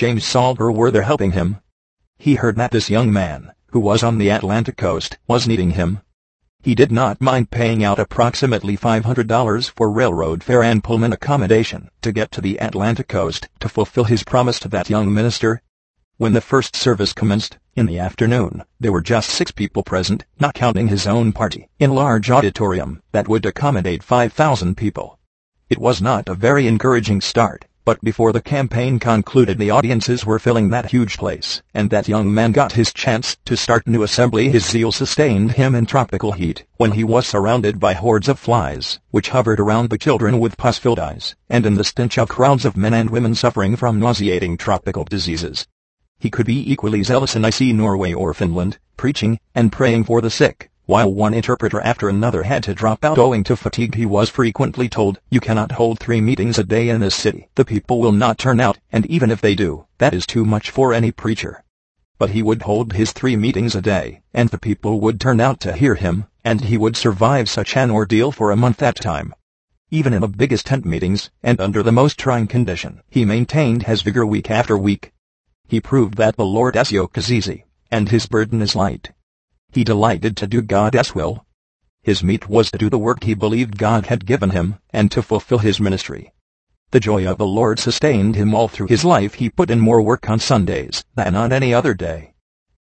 James Salter were there helping him. He heard that this young man, who was on the Atlantic coast, was needing him. He did not mind paying out approximately $500 for railroad fare and Pullman accommodation to get to the Atlantic coast to fulfill his promise to that young minister. When the first service commenced, in the afternoon, there were just six people present, not counting his own party, in a large auditorium that would accommodate 5,000 people. It was not a very encouraging start, but before the campaign concluded the audiences were filling that huge place, and that young man got his chance to start new assembly his zeal sustained him in tropical heat, when he was surrounded by hordes of flies, which hovered around the children with pus-filled eyes, and in the stench of crowds of men and women suffering from nauseating tropical diseases. He could be equally zealous in IC Norway or Finland, preaching and praying for the sick, while one interpreter after another had to drop out owing to fatigue he was frequently told, you cannot hold three meetings a day in this city. The people will not turn out, and even if they do, that is too much for any preacher. But he would hold his three meetings a day, and the people would turn out to hear him, and he would survive such an ordeal for a month at a time. Even in the biggest tent meetings, and under the most trying condition, he maintained his vigor week after week, he proved that the Lord's yoke is easy, and his burden is light. He delighted to do God's will. His meat was to do the work he believed God had given him, and to fulfill his ministry. The joy of the Lord sustained him all through his life. He put in more work on Sundays than on any other day.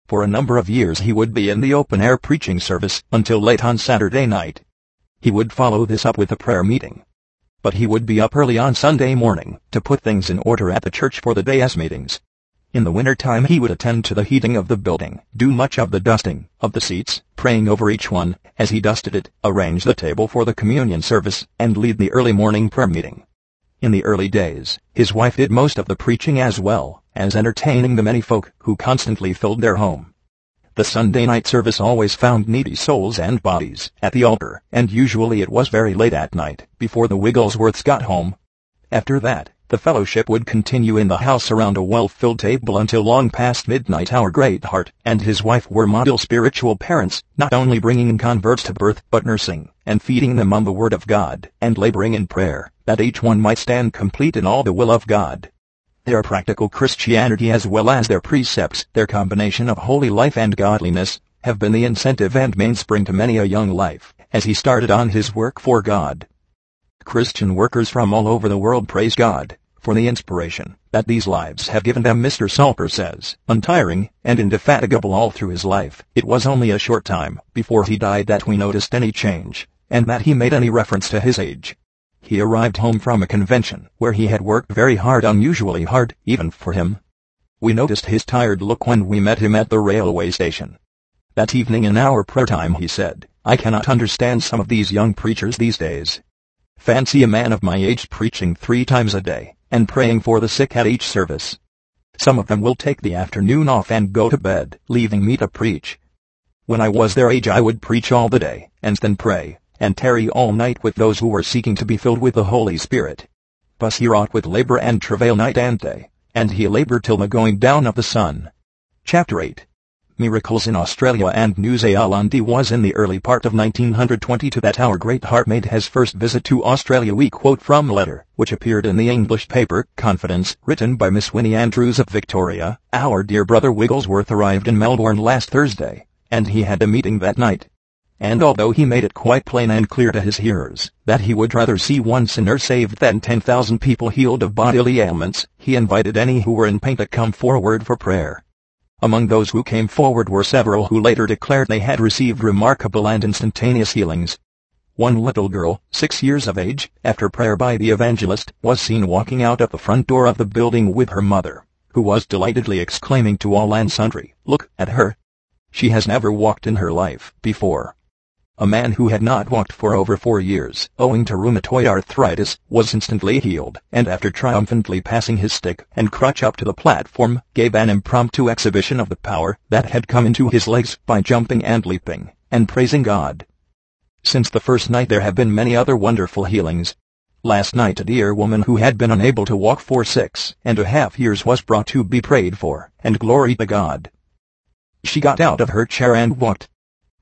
For a number of years he would be in the open-air preaching service until late on Saturday night. He would follow this up with a prayer meeting. But he would be up early on Sunday morning to put things in order at the church for the day's meetings. In the winter time he would attend to the heating of the building, do much of the dusting of the seats, praying over each one, as he dusted it, arrange the table for the communion service, and lead the early morning prayer meeting. In the early days, his wife did most of the preaching as well as entertaining the many folk who constantly filled their home. The Sunday night service always found needy souls and bodies at the altar, and usually it was very late at night before the Wigglesworths got home. After that, the fellowship would continue in the house around a well-filled table until long past midnight. Our great heart and his wife were model spiritual parents, not only bringing converts to birth, but nursing and feeding them on the Word of God and laboring in prayer, that each one might stand complete in all the will of God. Their practical Christianity as well as their precepts, their combination of holy life and godliness, have been the incentive and mainspring to many a young life, as he started on his work for God. Christian workers from all over the world praise God for the inspiration that these lives have given them. Mr. Salter says, untiring and indefatigable all through his life, it was only a short time before he died that we noticed any change, and that he made any reference to his age. He arrived home from a convention where he had worked very hard, unusually hard, even for him. We noticed his tired look when we met him at the railway station. That evening in our prayer time he said, I cannot understand some of these young preachers these days. Fancy a man of my age preaching three times a day, and praying for the sick at each service. Some of them will take the afternoon off and go to bed, leaving me to preach. When I was their age I would preach all the day, and then pray, and tarry all night with those who were seeking to be filled with the Holy Spirit. Thus he wrought with labor and travail night and day, and he labored till the going down of the sun. Chapter 8 miracles in Australia and New Zealand. Was in the early part of 1922 that our great heart made his first visit to Australia. We quote from a letter, which appeared in the English paper, Confidence, written by Miss Winnie Andrews of Victoria. Our dear brother Wigglesworth arrived in Melbourne last Thursday, and he had a meeting that night. And although he made it quite plain and clear to his hearers that he would rather see one sinner saved than 10,000 people healed of bodily ailments, he invited any who were in pain to come forward for prayer. Among those who came forward were several who later declared they had received remarkable and instantaneous healings. One little girl, six years of age, after prayer by the evangelist, was seen walking out of the front door of the building with her mother, who was delightedly exclaiming to all and sundry, Look at her! She has never walked in her life before. A man who had not walked for over four years, owing to rheumatoid arthritis, was instantly healed, and after triumphantly passing his stick and crutch up to the platform, gave an impromptu exhibition of the power that had come into his legs by jumping and leaping, and praising God. Since the first night there have been many other wonderful healings. Last night a dear woman who had been unable to walk for six and a half years was brought to be prayed for, and glory to God. She got out of her chair and walked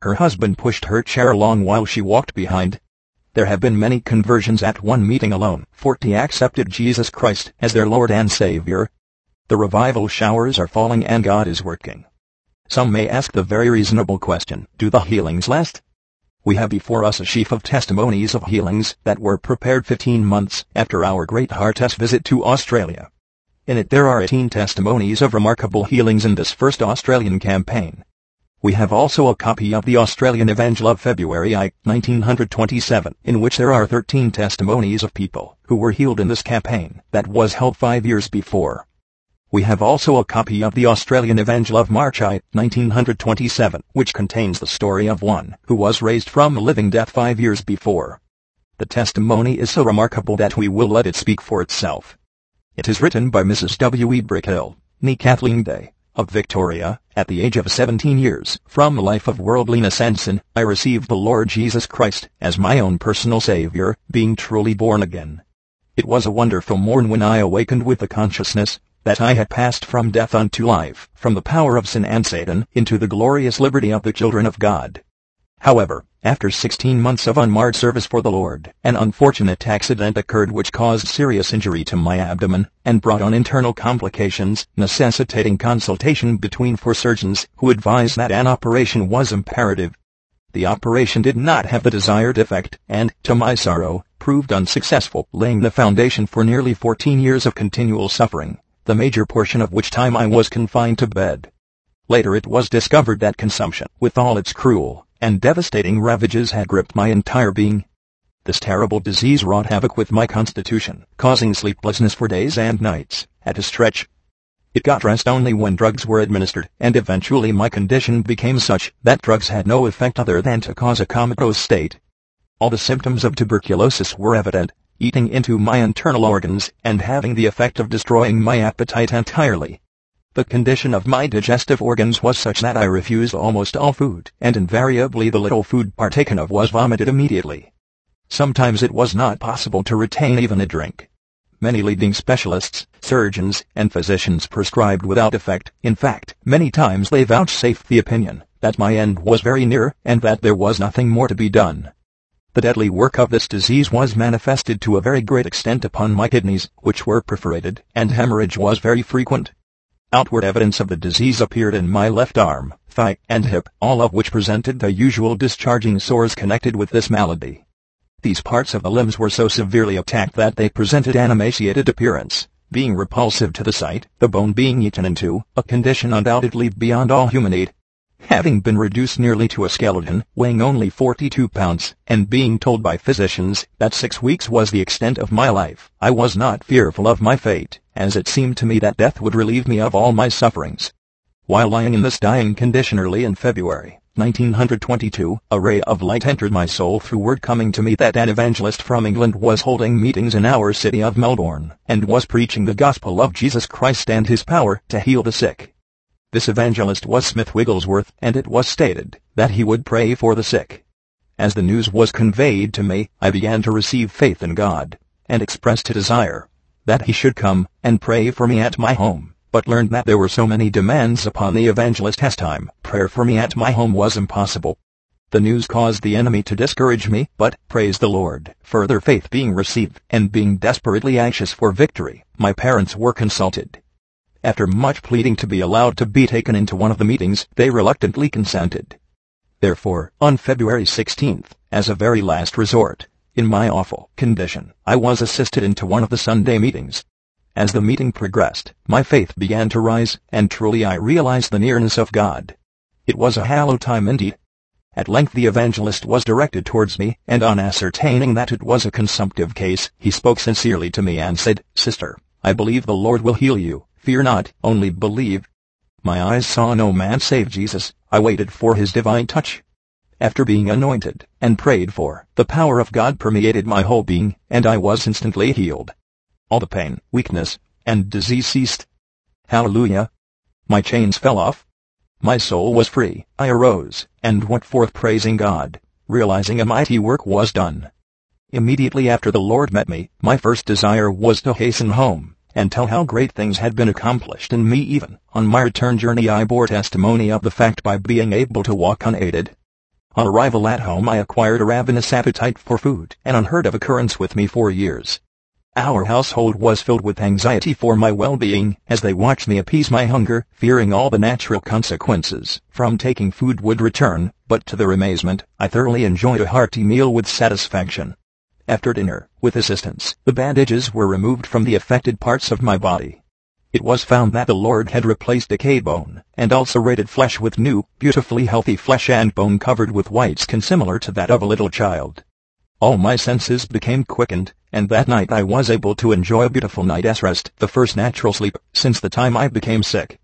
her husband pushed her chair along while she walked behind. There have been many conversions at one meeting alone. Forty accepted Jesus Christ as their Lord and Savior. The revival showers are falling and God is working. Some may ask the very reasonable question, do the healings last? We have before us a sheaf of testimonies of healings that were prepared 15 months after our great heart test visit to Australia. In it there are 18 testimonies of remarkable healings in this first Australian campaign. We have also a copy of the Australian Evangel of February I, 1927, in which there are 13 testimonies of people who were healed in this campaign that was held five years before. We have also a copy of the Australian Evangel of March I, 1927, which contains the story of one who was raised from a living death five years before. The testimony is so remarkable that we will let it speak for itself. It is written by Mrs. W. E. Brickhill, nee Kathleen Day, of Victoria, at the age of 17 years. From a life of worldliness and sin, I received the Lord Jesus Christ as my own personal Savior, being truly born again. It was a wonderful morn when I awakened with the consciousness that I had passed from death unto life, from the power of sin and Satan, into the glorious liberty of the children of God. However, after 16 months of unmarred service for the Lord, an unfortunate accident occurred which caused serious injury to my abdomen, and brought on internal complications, necessitating consultation between four surgeons, who advised that an operation was imperative. The operation did not have the desired effect, and, to my sorrow, proved unsuccessful, laying the foundation for nearly 14 years of continual suffering the major portion of which time I was confined to bed. Later it was discovered that consumption, with all its cruel and devastating ravages, had gripped my entire being. This terrible disease wrought havoc with my constitution, causing sleeplessness for days and nights, at a stretch. It got rest only when drugs were administered, and eventually my condition became such that drugs had no effect other than to cause a comatose state. All the symptoms of tuberculosis were evident, eating into my internal organs and having the effect of destroying my appetite entirely. The condition of my digestive organs was such that I refused almost all food, and invariably the little food partaken of was vomited immediately. Sometimes it was not possible to retain even a drink. Many leading specialists, surgeons, and physicians prescribed without effect. In fact, many times they vouchsafed the opinion that my end was very near and that there was nothing more to be done. The deadly work of this disease was manifested to a very great extent upon my kidneys, which were perforated, and hemorrhage was very frequent. Outward evidence of the disease appeared in my left arm, thigh, and hip, all of which presented the usual discharging sores connected with this malady. These parts of the limbs were so severely attacked that they presented an emaciated appearance, being repulsive to the sight, the bone being eaten into, a condition undoubtedly beyond all human aid having been reduced nearly to a skeleton, weighing only 42 pounds, and being told by physicians that six weeks was the extent of my life, I was not fearful of my fate, as it seemed to me that death would relieve me of all my sufferings. While lying in this dying condition early in February 1922, a ray of light entered my soul through word coming to me that an evangelist from England was holding meetings in our city of Melbourne, and was preaching the gospel of Jesus Christ and his power to heal the sick. This evangelist was Smith Wigglesworth, and it was stated that he would pray for the sick. As the news was conveyed to me, I began to receive faith in God, and expressed a desire that he should come and pray for me at my home, but learned that there were so many demands upon the evangelist as time prayer for me at my home was impossible. The news caused the enemy to discourage me, but, praise the Lord, further faith being received, and being desperately anxious for victory, my parents were consulted, after much pleading to be allowed to be taken into one of the meetings, they reluctantly consented. Therefore, on February 16th, as a very last resort, in my awful condition, I was assisted into one of the Sunday meetings. As the meeting progressed, my faith began to rise, and truly I realized the nearness of God. It was a hallowed time indeed. At length the evangelist was directed towards me, and on ascertaining that it was a consumptive case, he spoke sincerely to me and said, Sister, I believe the Lord will heal you. Fear not, only believe. My eyes saw no man save Jesus. I waited for his divine touch. After being anointed and prayed for, the power of God permeated my whole being, and I was instantly healed. All the pain, weakness, and disease ceased. Hallelujah! My chains fell off. My soul was free. I arose and went forth praising God, realizing a mighty work was done. Immediately after the Lord met me, my first desire was to hasten home and tell how great things had been accomplished in me even. On my return journey I bore testimony of the fact by being able to walk unaided. On arrival at home I acquired a ravenous appetite for food, an unheard of occurrence with me for years. Our household was filled with anxiety for my well-being as they watched me appease my hunger, fearing all the natural consequences from taking food would return, but to their amazement, I thoroughly enjoyed a hearty meal with satisfaction. After dinner, with assistance, the bandages were removed from the affected parts of my body. It was found that the Lord had replaced decayed bone and ulcerated flesh with new, beautifully healthy flesh and bone covered with white skin similar to that of a little child. All my senses became quickened, and that night I was able to enjoy a beautiful night's rest, the first natural sleep since the time I became sick.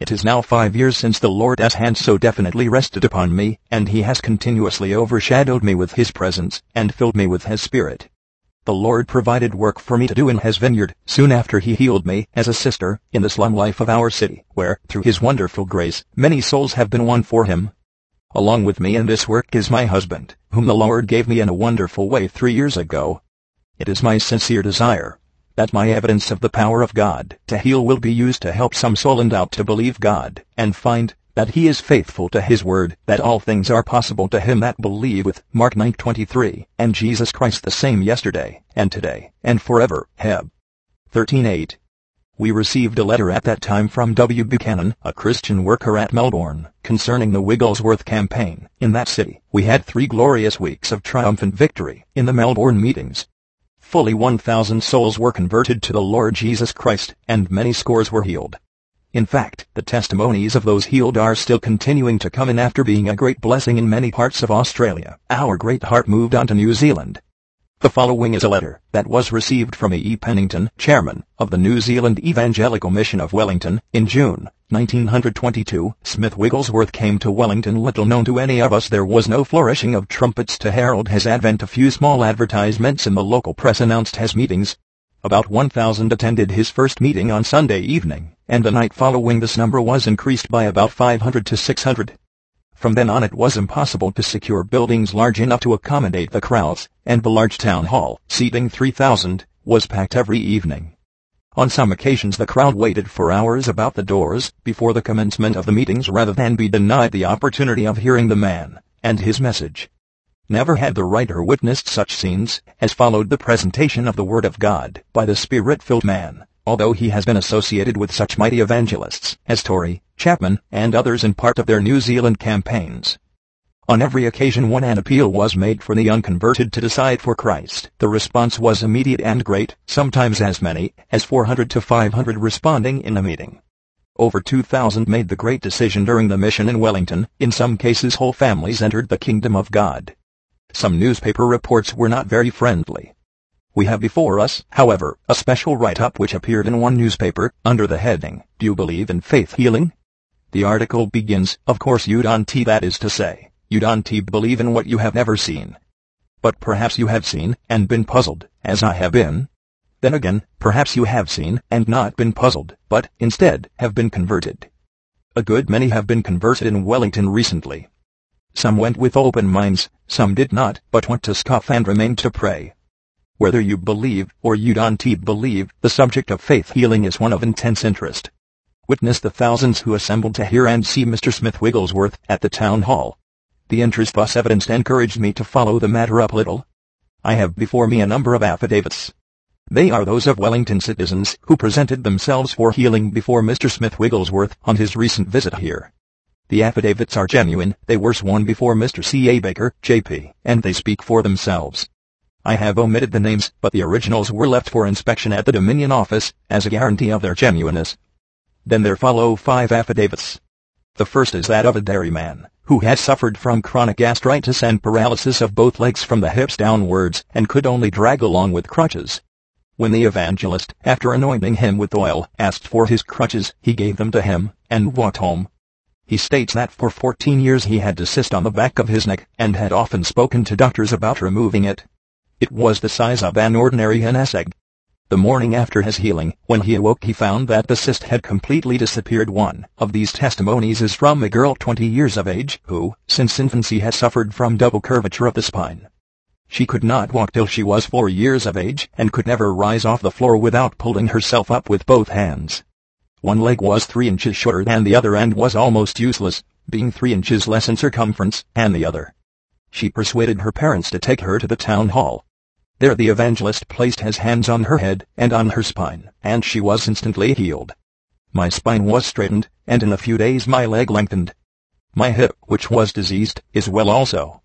It is now five years since the Lord's hand so definitely rested upon me, and he has continuously overshadowed me with his presence and filled me with his spirit. The Lord provided work for me to do in his vineyard soon after he healed me as a sister in the slum life of our city, where, through his wonderful grace, many souls have been won for him. Along with me in this work is my husband, whom the Lord gave me in a wonderful way three years ago. It is my sincere desire that my evidence of the power of God to heal will be used to help some soul in doubt to believe God and find that he is faithful to his word, that all things are possible to him that believeth. Mark 9:23, and Jesus Christ the same yesterday, and today, and forever. Heb. 13:8. We received a letter at that time from W. Buchanan, a Christian worker at Melbourne, concerning the Wigglesworth campaign. In that city, we had three glorious weeks of triumphant victory in the Melbourne meetings. Fully 1,000 souls were converted to the Lord Jesus Christ, and many scores were healed. In fact, the testimonies of those healed are still continuing to come in after being a great blessing in many parts of Australia. Our great heart moved on to New Zealand. The following is a letter that was received from E. Pennington, chairman of the New Zealand Evangelical Mission of Wellington, in June 1922. Smith Wigglesworth came to Wellington little known to any of us there was no flourishing of trumpets to herald his advent a few small advertisements in the local press announced his meetings. About 1,000 attended his first meeting on Sunday evening and the night following this number was increased by about 500 to 600. From then on it was impossible to secure buildings large enough to accommodate the crowds, and the large town hall, seating 3,000, was packed every evening. On some occasions the crowd waited for hours about the doors before the commencement of the meetings rather than be denied the opportunity of hearing the man and his message. Never had the writer witnessed such scenes as followed the presentation of the Word of God by the Spirit-filled man although he has been associated with such mighty evangelists as Torrey, Chapman, and others in part of their New Zealand campaigns. On every occasion when an appeal was made for the unconverted to decide for Christ, the response was immediate and great, sometimes as many as 400 to 500 responding in a meeting. Over 2,000 made the great decision during the mission in Wellington, in some cases whole families entered the kingdom of God. Some newspaper reports were not very friendly. We have before us, however, a special write-up which appeared in one newspaper, under the heading, Do you believe in faith healing? The article begins, of course you don't that is to say, you don't believe in what you have never seen. But perhaps you have seen, and been puzzled, as I have been. Then again, perhaps you have seen, and not been puzzled, but, instead, have been converted. A good many have been converted in Wellington recently. Some went with open minds, some did not, but went to scoff and remained to pray. Whether you believe or you don't believe, the subject of faith healing is one of intense interest. Witness the thousands who assembled to hear and see Mr. Smith Wigglesworth at the town hall. The interest thus evidenced encouraged me to follow the matter up a little. I have before me a number of affidavits. They are those of Wellington citizens who presented themselves for healing before Mr. Smith Wigglesworth on his recent visit here. The affidavits are genuine, they were sworn before Mr. C. A. Baker, J.P., and they speak for themselves. I have omitted the names, but the originals were left for inspection at the Dominion office, as a guarantee of their genuineness. Then there follow five affidavits. The first is that of a dairyman, who had suffered from chronic gastritis and paralysis of both legs from the hips downwards, and could only drag along with crutches. When the evangelist, after anointing him with oil, asked for his crutches, he gave them to him, and walked home. He states that for 14 years he had a cyst on the back of his neck, and had often spoken to doctors about removing it. It was the size of an ordinary hen's egg. The morning after his healing, when he awoke he found that the cyst had completely disappeared. One of these testimonies is from a girl 20 years of age who, since infancy has suffered from double curvature of the spine. She could not walk till she was four years of age and could never rise off the floor without pulling herself up with both hands. One leg was three inches shorter than the other and was almost useless, being three inches less in circumference, than the other. She persuaded her parents to take her to the town hall. There the evangelist placed his hands on her head and on her spine, and she was instantly healed. My spine was straightened, and in a few days my leg lengthened. My hip, which was diseased, is well also.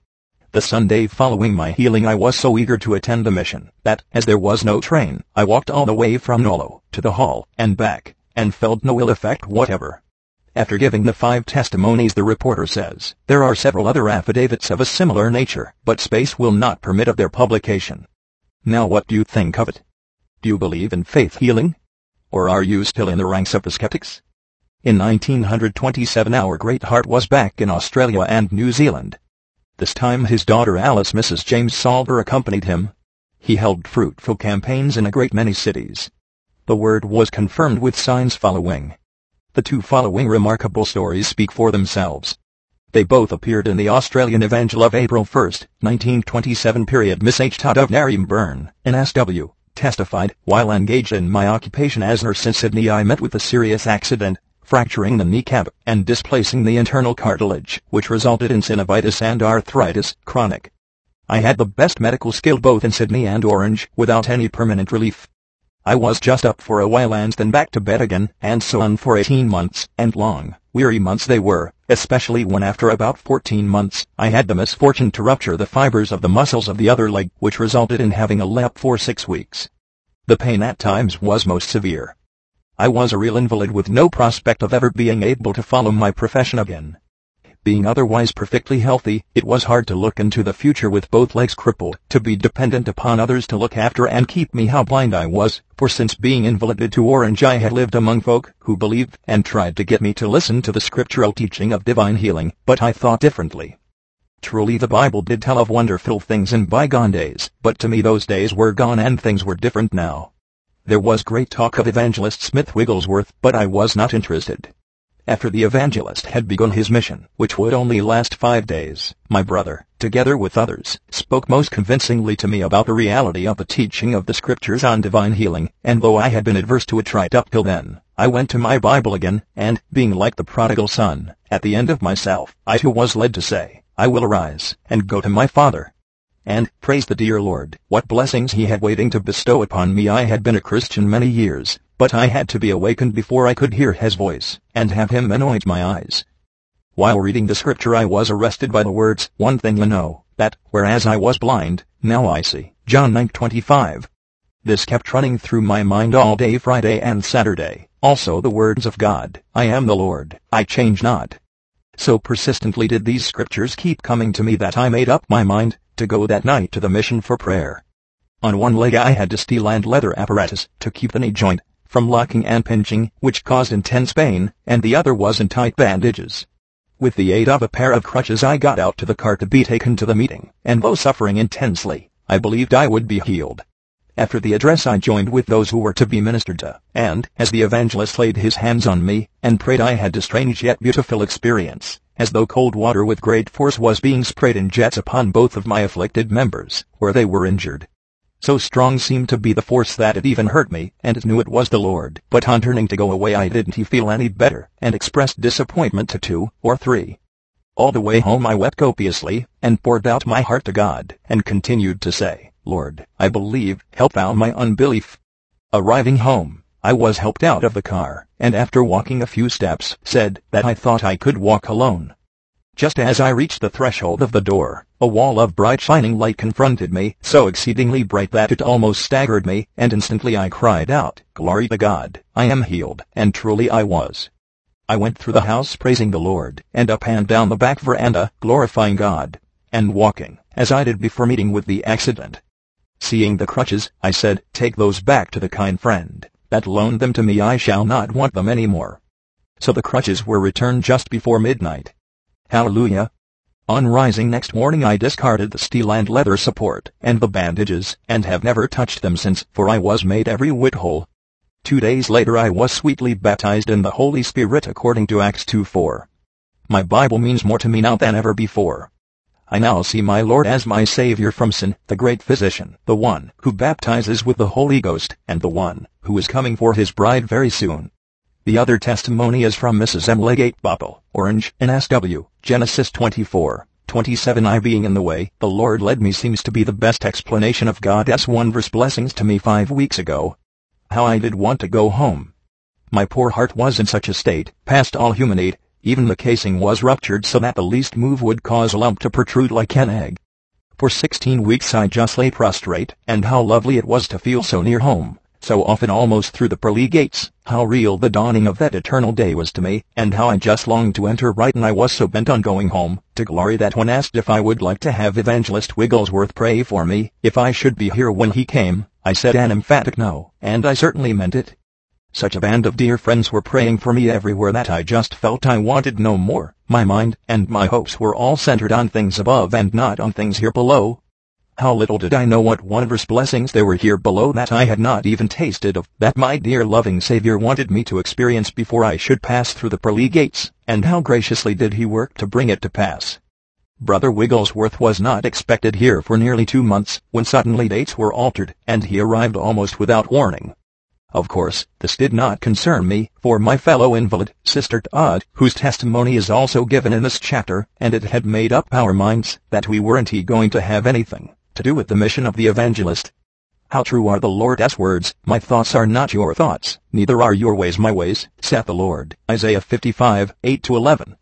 The Sunday following my healing I was so eager to attend the mission that, as there was no train, I walked all the way from Nolo to the hall and back, and felt no ill effect whatever. After giving the five testimonies the reporter says, there are several other affidavits of a similar nature, but space will not permit of their publication. Now what do you think of it? Do you believe in faith healing? Or are you still in the ranks of the skeptics? In 1927 our great heart was back in Australia and New Zealand. This time his daughter Alice Mrs. James Salter accompanied him. He held fruitful campaigns in a great many cities. The word was confirmed with signs following. The two following remarkable stories speak for themselves. They both appeared in the Australian Evangel of April 1, 1927 period. Miss H. Todd of Naremburn, NSW, testified, while engaged in my occupation as nurse in Sydney I met with a serious accident, fracturing the kneecap and displacing the internal cartilage, which resulted in synovitis and arthritis, chronic. I had the best medical skill both in Sydney and Orange, without any permanent relief. I was just up for a while and then back to bed again, and so on for 18 months, and long, weary months they were, especially when after about 14 months, I had the misfortune to rupture the fibers of the muscles of the other leg, which resulted in having a lap for six weeks. The pain at times was most severe. I was a real invalid with no prospect of ever being able to follow my profession again. Being otherwise perfectly healthy, it was hard to look into the future with both legs crippled, to be dependent upon others to look after and keep me how blind I was, for since being invalided to Orange I had lived among folk who believed and tried to get me to listen to the scriptural teaching of divine healing, but I thought differently. Truly the Bible did tell of wonderful things in bygone days, but to me those days were gone and things were different now. There was great talk of evangelist Smith Wigglesworth, but I was not interested. After the evangelist had begun his mission, which would only last five days, my brother, together with others, spoke most convincingly to me about the reality of the teaching of the scriptures on divine healing, and though I had been adverse to it right up till then, I went to my Bible again, and, being like the prodigal son, at the end of myself, I too was led to say, I will arise, and go to my father. And, praise the dear Lord, what blessings he had waiting to bestow upon me I had been a Christian many years, but I had to be awakened before I could hear his voice, and have him anoint my eyes. While reading the scripture I was arrested by the words, One thing you know, that, whereas I was blind, now I see. John 9:25. This kept running through my mind all day Friday and Saturday, also the words of God, I am the Lord, I change not. So persistently did these scriptures keep coming to me that I made up my mind to go that night to the mission for prayer. On one leg I had to steel and leather apparatus to keep the knee joint from locking and pinching, which caused intense pain, and the other was in tight bandages. With the aid of a pair of crutches I got out to the car to be taken to the meeting, and though suffering intensely, I believed I would be healed. After the address I joined with those who were to be ministered to, and, as the evangelist laid his hands on me, and prayed I had a strange yet beautiful experience, as though cold water with great force was being sprayed in jets upon both of my afflicted members, where they were injured. So strong seemed to be the force that it even hurt me, and knew it was the Lord. But on turning to go away I didn't feel any better, and expressed disappointment to two or three. All the way home I wept copiously, and poured out my heart to God, and continued to say, Lord, I believe, help out my unbelief. Arriving home, I was helped out of the car, and after walking a few steps, said that I thought I could walk alone. Just as I reached the threshold of the door, a wall of bright shining light confronted me, so exceedingly bright that it almost staggered me, and instantly I cried out, Glory to God, I am healed, and truly I was. I went through the house praising the Lord, and up and down the back veranda, glorifying God, and walking, as I did before meeting with the accident. Seeing the crutches, I said, Take those back to the kind friend that loaned them to me I shall not want them any more. So the crutches were returned just before midnight. Hallelujah. On rising next morning I discarded the steel and leather support and the bandages and have never touched them since, for I was made every whit whole. Two days later I was sweetly baptized in the Holy Spirit according to Acts 2.4. My Bible means more to me now than ever before. I now see my Lord as my Savior from sin, the great physician, the one who baptizes with the Holy Ghost, and the one who is coming for his bride very soon. The other testimony is from Mrs. M. Legate Bopple, Orange, NSW, Genesis 24, 27 I being in the way, the Lord led me seems to be the best explanation of God's wondrous blessings to me five weeks ago. How I did want to go home. My poor heart was in such a state, past all human aid, even the casing was ruptured so that the least move would cause a lump to protrude like an egg. For sixteen weeks I just lay prostrate, and how lovely it was to feel so near home, so often almost through the pearly gates, how real the dawning of that eternal day was to me, and how I just longed to enter right and I was so bent on going home, to glory that when asked if I would like to have Evangelist Wigglesworth pray for me, if I should be here when he came, I said an emphatic no, and I certainly meant it. Such a band of dear friends were praying for me everywhere that I just felt I wanted no more. My mind and my hopes were all centered on things above and not on things here below. How little did I know what wondrous blessings there were here below that I had not even tasted of, that my dear loving Savior wanted me to experience before I should pass through the pearly gates, and how graciously did he work to bring it to pass. Brother Wigglesworth was not expected here for nearly two months, when suddenly dates were altered, and he arrived almost without warning. Of course, this did not concern me, for my fellow invalid, Sister Todd, whose testimony is also given in this chapter, and it had made up our minds that we weren't going to have anything to do with the mission of the evangelist. How true are the Lord's words, my thoughts are not your thoughts, neither are your ways my ways, saith the Lord. Isaiah 55, 8-11.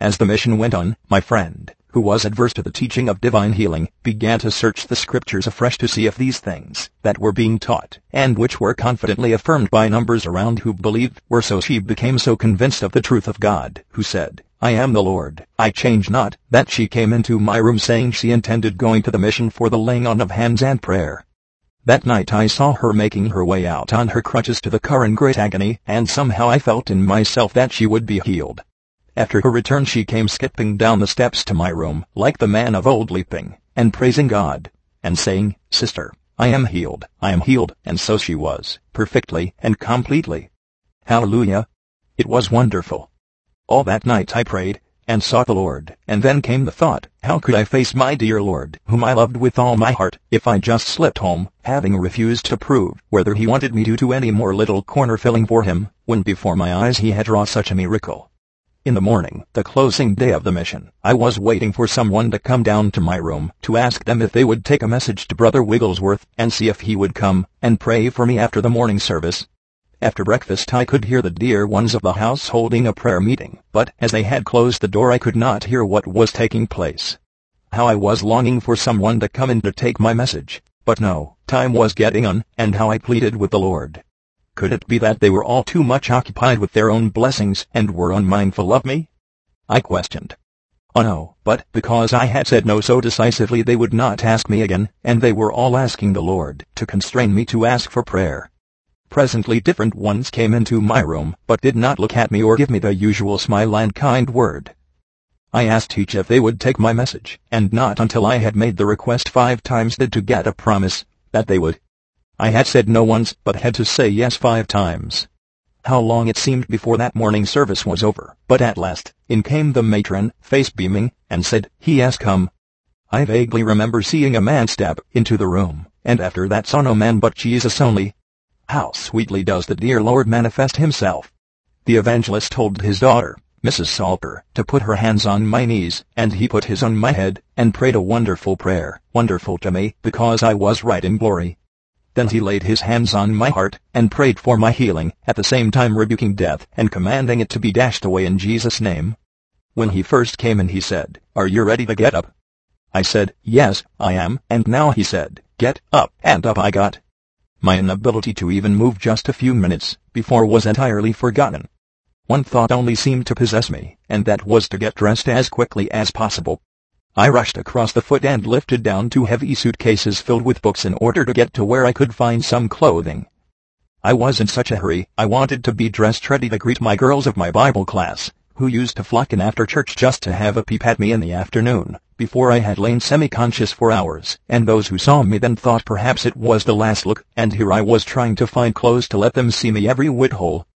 As the mission went on, my friend, who was adverse to the teaching of divine healing, began to search the scriptures afresh to see if these things that were being taught, and which were confidently affirmed by numbers around who believed, were so. She became so convinced of the truth of God, who said, I am the Lord, I change not, that she came into my room saying she intended going to the mission for the laying on of hands and prayer. That night I saw her making her way out on her crutches to the car in great agony, and somehow I felt in myself that she would be healed. After her return she came skipping down the steps to my room, like the man of old leaping, and praising God, and saying, Sister, I am healed, I am healed, and so she was, perfectly and completely. Hallelujah! It was wonderful. All that night I prayed, and sought the Lord, and then came the thought, how could I face my dear Lord, whom I loved with all my heart, if I just slipped home, having refused to prove whether he wanted me to do any more little corner filling for him, when before my eyes he had wrought such a miracle. In the morning, the closing day of the mission, I was waiting for someone to come down to my room to ask them if they would take a message to Brother Wigglesworth and see if he would come and pray for me after the morning service. After breakfast I could hear the dear ones of the house holding a prayer meeting, but as they had closed the door I could not hear what was taking place. How I was longing for someone to come in to take my message, but no, time was getting on, and how I pleaded with the Lord. Could it be that they were all too much occupied with their own blessings and were unmindful of me? I questioned. Oh no, but because I had said no so decisively they would not ask me again, and they were all asking the Lord to constrain me to ask for prayer. Presently different ones came into my room, but did not look at me or give me the usual smile and kind word. I asked each if they would take my message, and not until I had made the request five times did to get a promise that they would. I had said no once, but had to say yes five times. How long it seemed before that morning service was over, but at last, in came the matron, face beaming, and said, He has come. I vaguely remember seeing a man step into the room, and after that saw no man but Jesus only. How sweetly does the dear Lord manifest himself. The evangelist told his daughter, Mrs. Salter, to put her hands on my knees, and he put his on my head, and prayed a wonderful prayer, wonderful to me, because I was right in glory. Then he laid his hands on my heart, and prayed for my healing, at the same time rebuking death and commanding it to be dashed away in Jesus' name. When he first came in he said, Are you ready to get up? I said, Yes, I am, and now he said, Get up, and up I got. My inability to even move just a few minutes before was entirely forgotten. One thought only seemed to possess me, and that was to get dressed as quickly as possible. I rushed across the foot and lifted down two heavy suitcases filled with books in order to get to where I could find some clothing. I was in such a hurry, I wanted to be dressed ready to greet my girls of my Bible class, who used to flock in after church just to have a peep at me in the afternoon, before I had lain semi-conscious for hours, and those who saw me then thought perhaps it was the last look, and here I was trying to find clothes to let them see me every whit whole.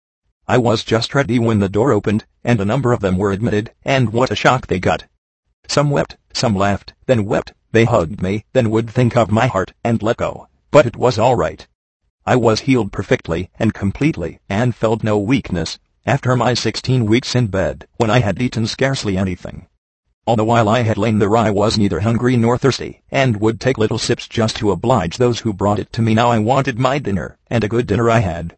I was just ready when the door opened, and a number of them were admitted, and what a shock they got. Some wept, some laughed, then wept, they hugged me, then would think of my heart, and let go. But it was all right. I was healed perfectly and completely, and felt no weakness, after my sixteen weeks in bed, when I had eaten scarcely anything. All the while I had lain there I was neither hungry nor thirsty, and would take little sips just to oblige those who brought it to me. Now I wanted my dinner, and a good dinner I had.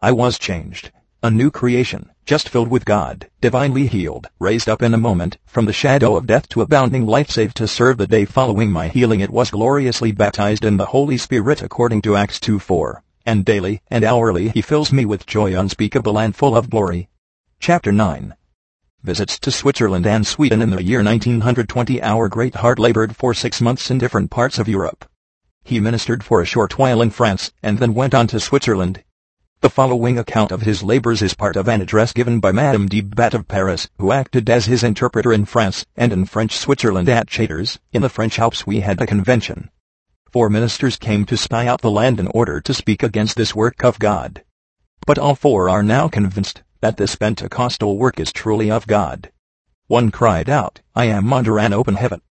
I was changed, a new creation, just filled with God, divinely healed, raised up in a moment, from the shadow of death to abounding life saved to serve the day following my healing it was gloriously baptized in the Holy Spirit according to Acts 2.4, and daily and hourly he fills me with joy unspeakable and full of glory. Chapter 9 visits to Switzerland and Sweden in the year 1920 our great heart labored for six months in different parts of Europe. He ministered for a short while in France and then went on to Switzerland. The following account of his labors is part of an address given by Madame de Bat of Paris, who acted as his interpreter in France and in French Switzerland at Chartres. In the French Alps we had a convention. Four ministers came to spy out the land in order to speak against this work of God. But all four are now convinced that this Pentecostal work is truly of God. One cried out, I am under an open heaven.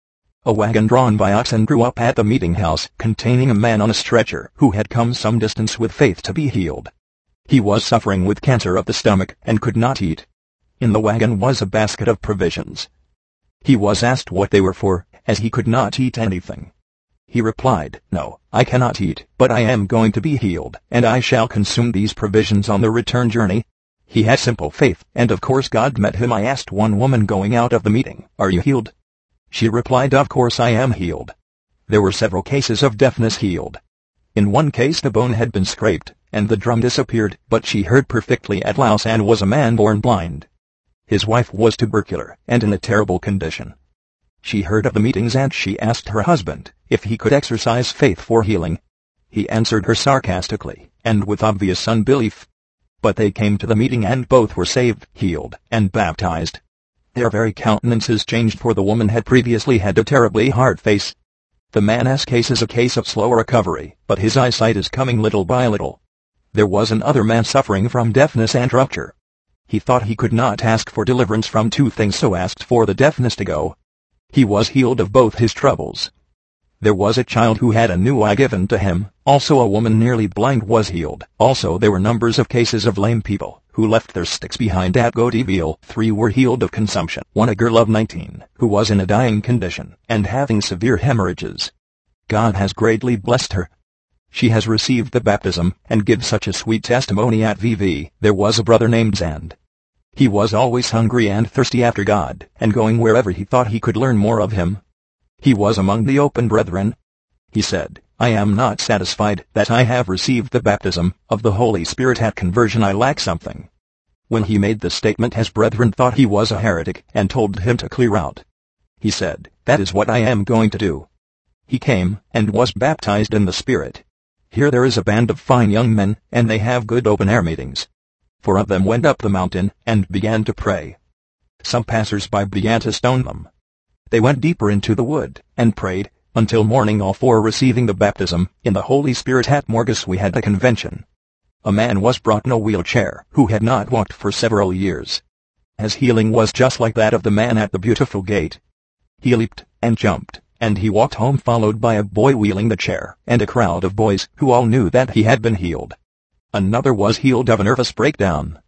A wagon drawn by oxen drew up at the meeting house, containing a man on a stretcher who had come some distance with faith to be healed. He was suffering with cancer of the stomach and could not eat. In the wagon was a basket of provisions. He was asked what they were for, as he could not eat anything. He replied, No, I cannot eat, but I am going to be healed, and I shall consume these provisions on the return journey. He had simple faith, and of course God met him. I asked one woman going out of the meeting, Are you healed? She replied, Of course I am healed. There were several cases of deafness healed. In one case the bone had been scraped, and the drum disappeared, but she heard perfectly at last and was a man born blind. His wife was tubercular, and in a terrible condition. She heard of the meetings and she asked her husband if he could exercise faith for healing. He answered her sarcastically, and with obvious unbelief, but they came to the meeting and both were saved, healed, and baptized. Their very countenances changed for the woman had previously had a terribly hard face. The man's case is a case of slow recovery, but his eyesight is coming little by little. There was another man suffering from deafness and rupture. He thought he could not ask for deliverance from two things so asked for the deafness to go. He was healed of both his troubles, there was a child who had a new eye given to him. Also a woman nearly blind was healed. Also there were numbers of cases of lame people who left their sticks behind at Godeville. Three were healed of consumption. One a girl of 19 who was in a dying condition and having severe hemorrhages. God has greatly blessed her. She has received the baptism and gives such a sweet testimony at VV. There was a brother named Zand. He was always hungry and thirsty after God, and going wherever he thought he could learn more of him, he was among the open brethren. He said, I am not satisfied that I have received the baptism of the Holy Spirit at conversion I lack something. When he made the statement his brethren thought he was a heretic and told him to clear out. He said, that is what I am going to do. He came and was baptized in the Spirit. Here there is a band of fine young men, and they have good open-air meetings. Four of them went up the mountain and began to pray. Some passers-by began to stone them. They went deeper into the wood, and prayed, until morning all four receiving the baptism, in the Holy Spirit at Morges we had a convention. A man was brought in a wheelchair, who had not walked for several years. His healing was just like that of the man at the beautiful gate. He leaped, and jumped, and he walked home followed by a boy wheeling the chair, and a crowd of boys, who all knew that he had been healed. Another was healed of a nervous breakdown.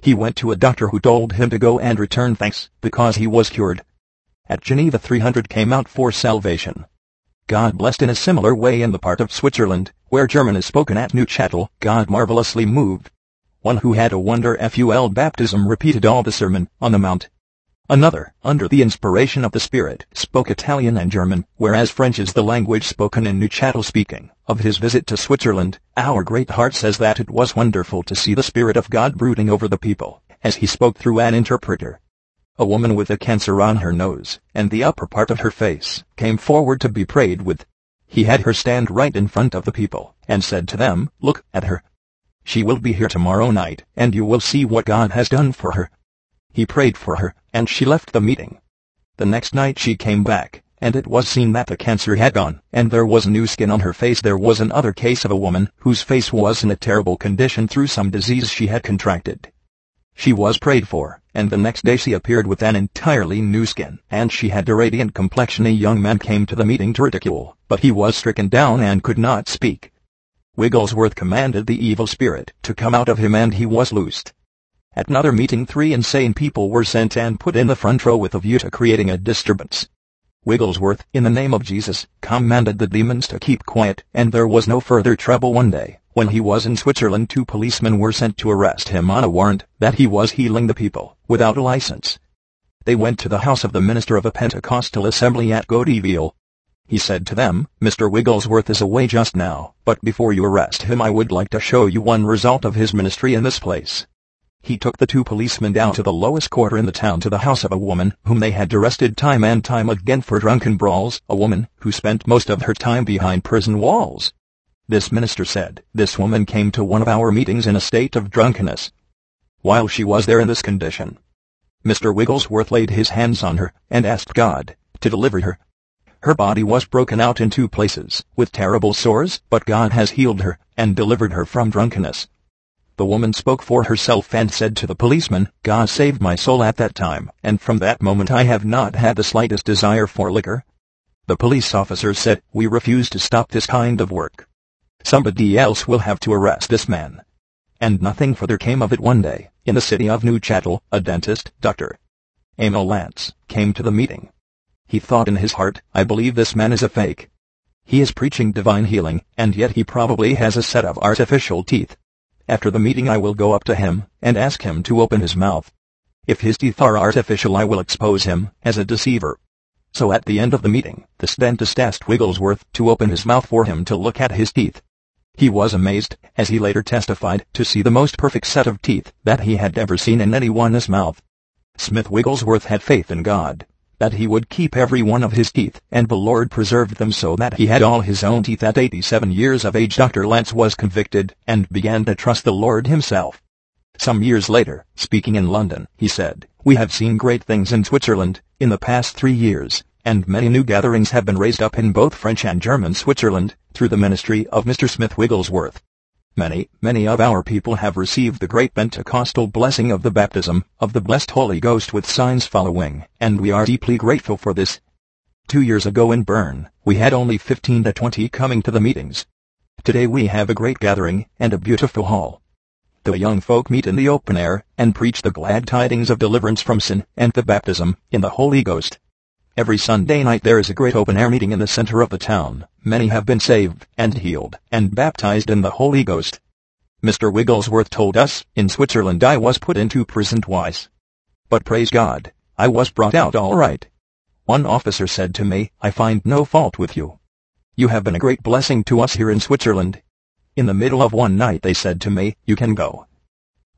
He went to a doctor who told him to go and return thanks, because he was cured. At Geneva 300 came out for salvation. God blessed in a similar way in the part of Switzerland, where German is spoken at Neuchâtel, God marvelously moved. One who had a wonder FUL baptism repeated all the Sermon on the Mount. Another, under the inspiration of the Spirit, spoke Italian and German, whereas French is the language spoken in Neuchâtel speaking. Of his visit to Switzerland, our great heart says that it was wonderful to see the Spirit of God brooding over the people, as he spoke through an interpreter. A woman with a cancer on her nose and the upper part of her face came forward to be prayed with. He had her stand right in front of the people and said to them, Look at her. She will be here tomorrow night, and you will see what God has done for her. He prayed for her, and she left the meeting. The next night she came back, and it was seen that the cancer had gone, and there was new skin on her face. There was another case of a woman whose face was in a terrible condition through some disease she had contracted. She was prayed for, and the next day she appeared with an entirely new skin, and she had a radiant complexion. A young man came to the meeting to ridicule, but he was stricken down and could not speak. Wigglesworth commanded the evil spirit to come out of him and he was loosed. At another meeting three insane people were sent and put in the front row with a view to creating a disturbance. Wigglesworth, in the name of Jesus, commanded the demons to keep quiet, and there was no further trouble one day. When he was in Switzerland two policemen were sent to arrest him on a warrant that he was healing the people, without a license. They went to the house of the minister of a Pentecostal assembly at Godeville. He said to them, Mr. Wigglesworth is away just now, but before you arrest him I would like to show you one result of his ministry in this place. He took the two policemen down to the lowest quarter in the town to the house of a woman whom they had arrested time and time again for drunken brawls, a woman who spent most of her time behind prison walls. This minister said, This woman came to one of our meetings in a state of drunkenness. While she was there in this condition, Mr. Wigglesworth laid his hands on her and asked God to deliver her. Her body was broken out in two places with terrible sores, but God has healed her and delivered her from drunkenness. The woman spoke for herself and said to the policeman, God saved my soul at that time, and from that moment I have not had the slightest desire for liquor. The police officer said, we refuse to stop this kind of work. Somebody else will have to arrest this man. And nothing further came of it one day. In the city of New Neuchâtel, a dentist, Dr. Emil Lance, came to the meeting. He thought in his heart, I believe this man is a fake. He is preaching divine healing, and yet he probably has a set of artificial teeth. After the meeting I will go up to him, and ask him to open his mouth. If his teeth are artificial I will expose him, as a deceiver. So at the end of the meeting, the dentist asked Wigglesworth to open his mouth for him to look at his teeth. He was amazed, as he later testified, to see the most perfect set of teeth that he had ever seen in anyone's mouth. Smith Wigglesworth had faith in God, that he would keep every one of his teeth, and the Lord preserved them so that he had all his own teeth at 87 years of age. Dr. Lantz was convicted, and began to trust the Lord himself. Some years later, speaking in London, he said, We have seen great things in Switzerland, in the past three years, and many new gatherings have been raised up in both French and German Switzerland, through the ministry of Mr. Smith Wigglesworth. Many, many of our people have received the great Pentecostal blessing of the baptism of the blessed Holy Ghost with signs following, and we are deeply grateful for this. Two years ago in Bern, we had only 15 to 20 coming to the meetings. Today we have a great gathering and a beautiful hall. The young folk meet in the open air and preach the glad tidings of deliverance from sin and the baptism in the Holy Ghost. Every Sunday night there is a great open-air meeting in the center of the town. Many have been saved and healed and baptized in the Holy Ghost. Mr. Wigglesworth told us, in Switzerland I was put into prison twice. But praise God, I was brought out all right. One officer said to me, I find no fault with you. You have been a great blessing to us here in Switzerland. In the middle of one night they said to me, you can go.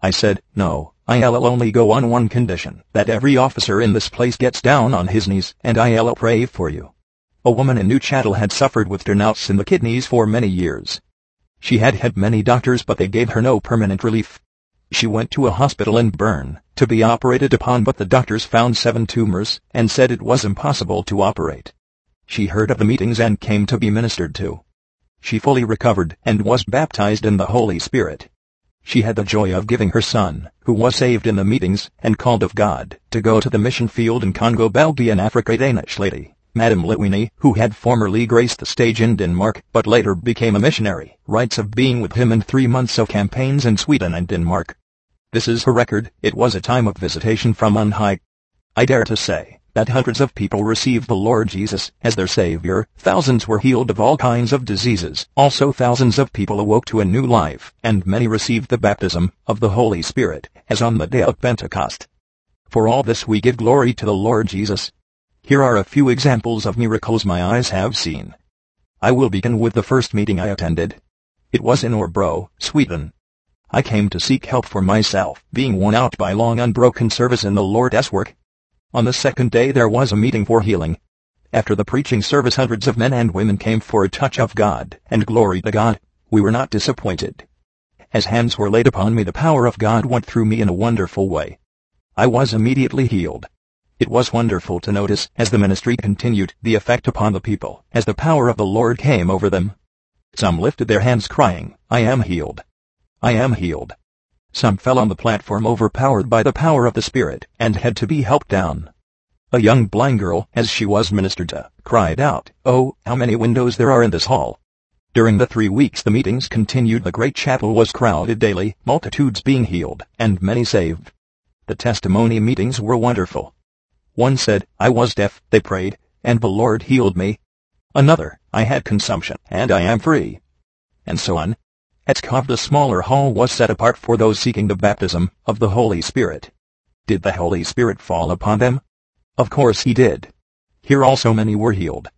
I said, no, I'll only go on one condition, that every officer in this place gets down on his knees, and I'll pray for you. A woman in Neuchâtel had suffered with Durnouts in the kidneys for many years. She had had many doctors but they gave her no permanent relief. She went to a hospital in Bern, to be operated upon but the doctors found seven tumors, and said it was impossible to operate. She heard of the meetings and came to be ministered to. She fully recovered and was baptized in the Holy Spirit. She had the joy of giving her son, who was saved in the meetings and called of God, to go to the mission field in Congo Belgium and Africa. Danish lady, Madame Lewini, who had formerly graced the stage in Denmark but later became a missionary, writes of being with him in three months of campaigns in Sweden and Denmark. This is her record, it was a time of visitation from on high. I dare to say, that hundreds of people received the Lord Jesus as their Savior, thousands were healed of all kinds of diseases, also thousands of people awoke to a new life, and many received the baptism of the Holy Spirit, as on the day of Pentecost. For all this we give glory to the Lord Jesus. Here are a few examples of miracles my eyes have seen. I will begin with the first meeting I attended. It was in Örebro, Sweden. I came to seek help for myself, being worn out by long unbroken service in the Lord's work, on the second day there was a meeting for healing. After the preaching service hundreds of men and women came for a touch of God, and glory to God. We were not disappointed. As hands were laid upon me the power of God went through me in a wonderful way. I was immediately healed. It was wonderful to notice, as the ministry continued, the effect upon the people, as the power of the Lord came over them. Some lifted their hands crying, I am healed. I am healed. Some fell on the platform overpowered by the power of the Spirit, and had to be helped down. A young blind girl, as she was ministered to, cried out, Oh, how many windows there are in this hall! During the three weeks the meetings continued the great chapel was crowded daily, multitudes being healed, and many saved. The testimony meetings were wonderful. One said, I was deaf, they prayed, and the Lord healed me. Another, I had consumption, and I am free. And so on. At the smaller hall was set apart for those seeking the baptism of the Holy Spirit. Did the Holy Spirit fall upon them? Of course he did. Here also many were healed.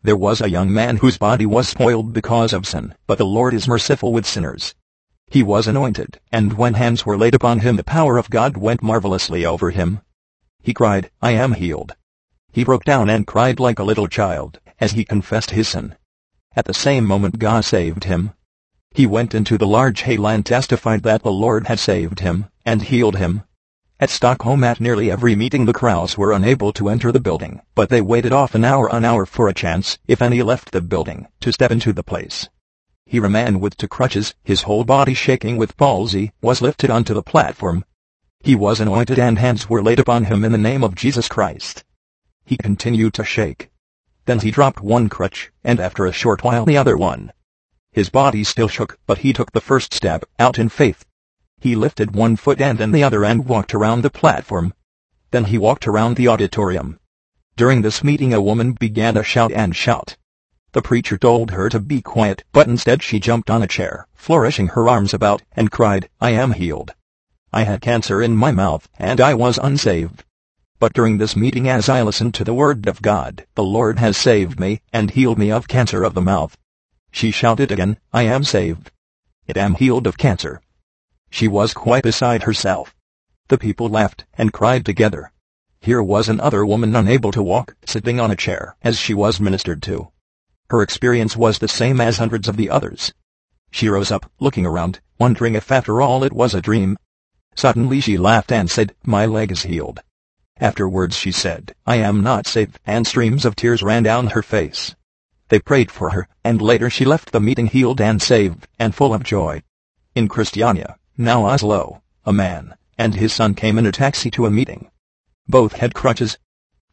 There was a young man whose body was spoiled because of sin, but the Lord is merciful with sinners. He was anointed, and when hands were laid upon him the power of God went marvelously over him. He cried, I am healed. He broke down and cried like a little child, as he confessed his sin. At the same moment God saved him. He went into the large hall and testified that the Lord had saved him, and healed him. At Stockholm at nearly every meeting the crowds were unable to enter the building, but they waited off an hour an hour for a chance, if any left the building, to step into the place. Here a man with two crutches, his whole body shaking with palsy, was lifted onto the platform. He was anointed and hands were laid upon him in the name of Jesus Christ. He continued to shake. Then he dropped one crutch, and after a short while the other one. His body still shook, but he took the first step out in faith. He lifted one foot and then the other and walked around the platform. Then he walked around the auditorium. During this meeting a woman began to shout and shout. The preacher told her to be quiet, but instead she jumped on a chair, flourishing her arms about, and cried, I am healed. I had cancer in my mouth, and I was unsaved. But during this meeting as I listened to the word of God, the Lord has saved me, and healed me of cancer of the mouth. She shouted again, I am saved. It am healed of cancer. She was quite beside herself. The people laughed and cried together. Here was another woman unable to walk, sitting on a chair as she was ministered to. Her experience was the same as hundreds of the others. She rose up, looking around, wondering if after all it was a dream. Suddenly she laughed and said, My leg is healed. Afterwards she said, I am not safe, and streams of tears ran down her face. They prayed for her, and later she left the meeting healed and saved, and full of joy. In Christiania, now Oslo, a man, and his son came in a taxi to a meeting. Both had crutches.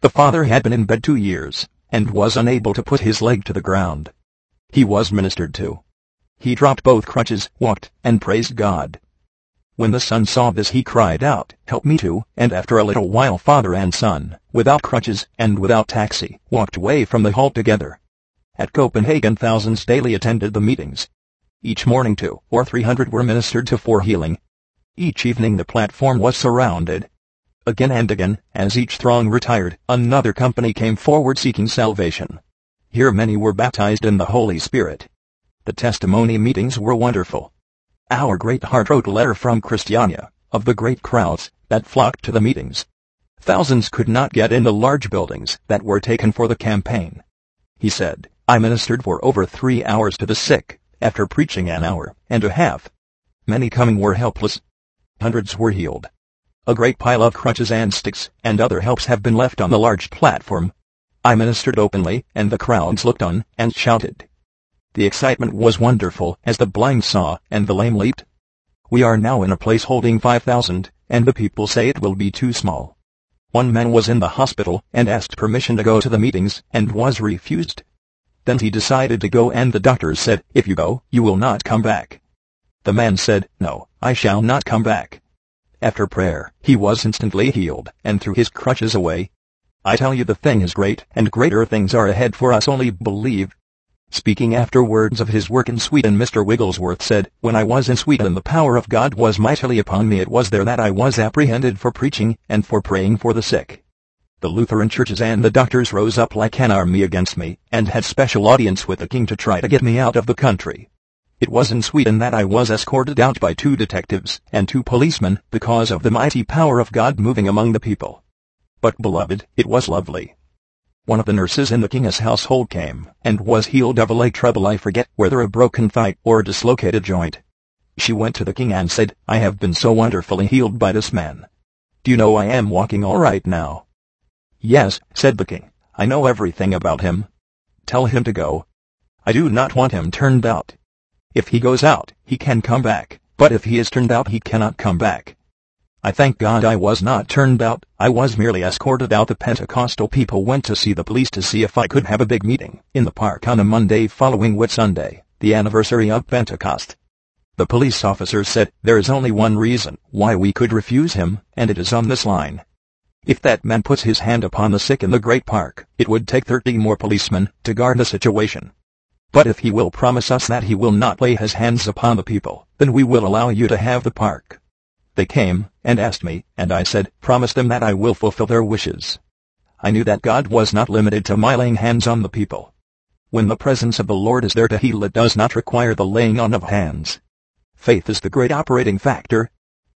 The father had been in bed two years, and was unable to put his leg to the ground. He was ministered to. He dropped both crutches, walked, and praised God. When the son saw this he cried out, Help me too, and after a little while father and son, without crutches, and without taxi, walked away from the hall together. At Copenhagen thousands daily attended the meetings. Each morning two or three hundred were ministered to for healing. Each evening the platform was surrounded. Again and again, as each throng retired, another company came forward seeking salvation. Here many were baptized in the Holy Spirit. The testimony meetings were wonderful. Our great heart wrote a letter from Christiania, of the great crowds that flocked to the meetings. Thousands could not get in the large buildings that were taken for the campaign. He said, I ministered for over three hours to the sick, after preaching an hour and a half. Many coming were helpless. Hundreds were healed. A great pile of crutches and sticks and other helps have been left on the large platform. I ministered openly, and the crowds looked on and shouted. The excitement was wonderful as the blind saw and the lame leaped. We are now in a place holding 5,000, and the people say it will be too small. One man was in the hospital and asked permission to go to the meetings and was refused. Then he decided to go and the doctors said, if you go, you will not come back. The man said, no, I shall not come back. After prayer, he was instantly healed and threw his crutches away. I tell you the thing is great, and greater things are ahead for us only believe. Speaking afterwards of his work in Sweden Mr. Wigglesworth said, When I was in Sweden the power of God was mightily upon me it was there that I was apprehended for preaching, and for praying for the sick. The Lutheran churches and the doctors rose up like an army against me, and had special audience with the king to try to get me out of the country. It was in Sweden that I was escorted out by two detectives and two policemen because of the mighty power of God moving among the people. But beloved, it was lovely. One of the nurses in the king's household came and was healed of a leg trouble I forget whether a broken thigh or a dislocated joint. She went to the king and said, I have been so wonderfully healed by this man. Do you know I am walking all right now? Yes, said the king. I know everything about him. Tell him to go. I do not want him turned out. If he goes out, he can come back, but if he is turned out he cannot come back. I thank God I was not turned out, I was merely escorted out. The Pentecostal people went to see the police to see if I could have a big meeting in the park on a Monday following Whit Sunday. the anniversary of Pentecost. The police officer said, there is only one reason why we could refuse him, and it is on this line. If that man puts his hand upon the sick in the great park, it would take 30 more policemen to guard the situation. But if he will promise us that he will not lay his hands upon the people, then we will allow you to have the park. They came and asked me, and I said, promise them that I will fulfill their wishes. I knew that God was not limited to my laying hands on the people. When the presence of the Lord is there to heal it does not require the laying on of hands. Faith is the great operating factor.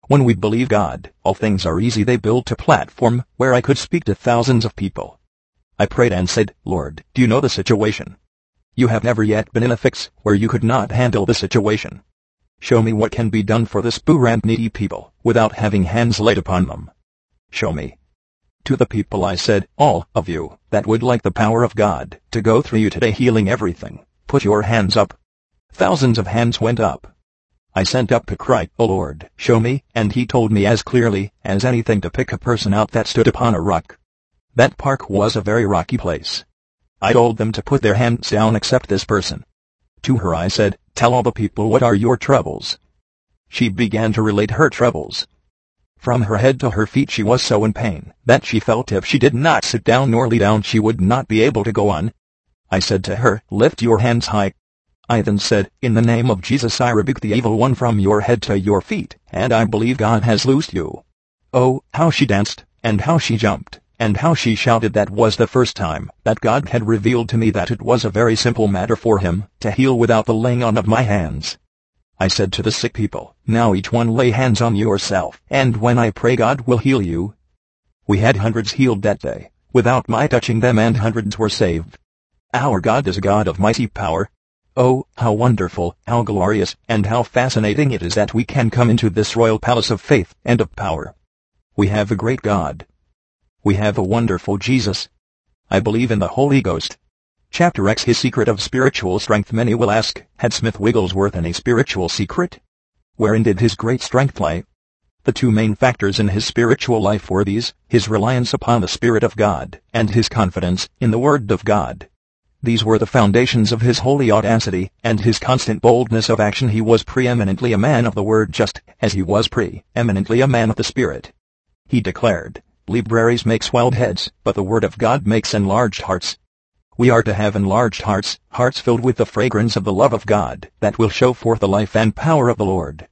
When we believe God, all things are easy. They built a platform where I could speak to thousands of people. I prayed and said, Lord, do you know the situation? You have never yet been in a fix where you could not handle the situation. Show me what can be done for this poor and needy people without having hands laid upon them. Show me. To the people I said, all of you that would like the power of God to go through you today healing everything, put your hands up. Thousands of hands went up. I sent up a cry, O Lord, show me, and he told me as clearly as anything to pick a person out that stood upon a rock. That park was a very rocky place. I told them to put their hands down except this person. To her I said, tell all the people what are your troubles. She began to relate her troubles. From her head to her feet she was so in pain that she felt if she did not sit down nor lay down she would not be able to go on. I said to her, lift your hands high, I then said, In the name of Jesus I rebuke the evil one from your head to your feet, and I believe God has loosed you. Oh, how she danced, and how she jumped, and how she shouted that was the first time that God had revealed to me that it was a very simple matter for him to heal without the laying on of my hands. I said to the sick people, now each one lay hands on yourself, and when I pray God will heal you. We had hundreds healed that day, without my touching them and hundreds were saved. Our God is a God of mighty power, Oh, how wonderful, how glorious, and how fascinating it is that we can come into this royal palace of faith and of power. We have a great God. We have a wonderful Jesus. I believe in the Holy Ghost. Chapter X His Secret of Spiritual Strength Many will ask, had Smith Wigglesworth any spiritual secret? Wherein did his great strength lie? The two main factors in his spiritual life were these, his reliance upon the Spirit of God, and his confidence in the Word of God. These were the foundations of his holy audacity, and his constant boldness of action he was preeminently a man of the word just as he was pre-eminently a man of the spirit. He declared, Libraries make swelled heads, but the word of God makes enlarged hearts. We are to have enlarged hearts, hearts filled with the fragrance of the love of God, that will show forth the life and power of the Lord.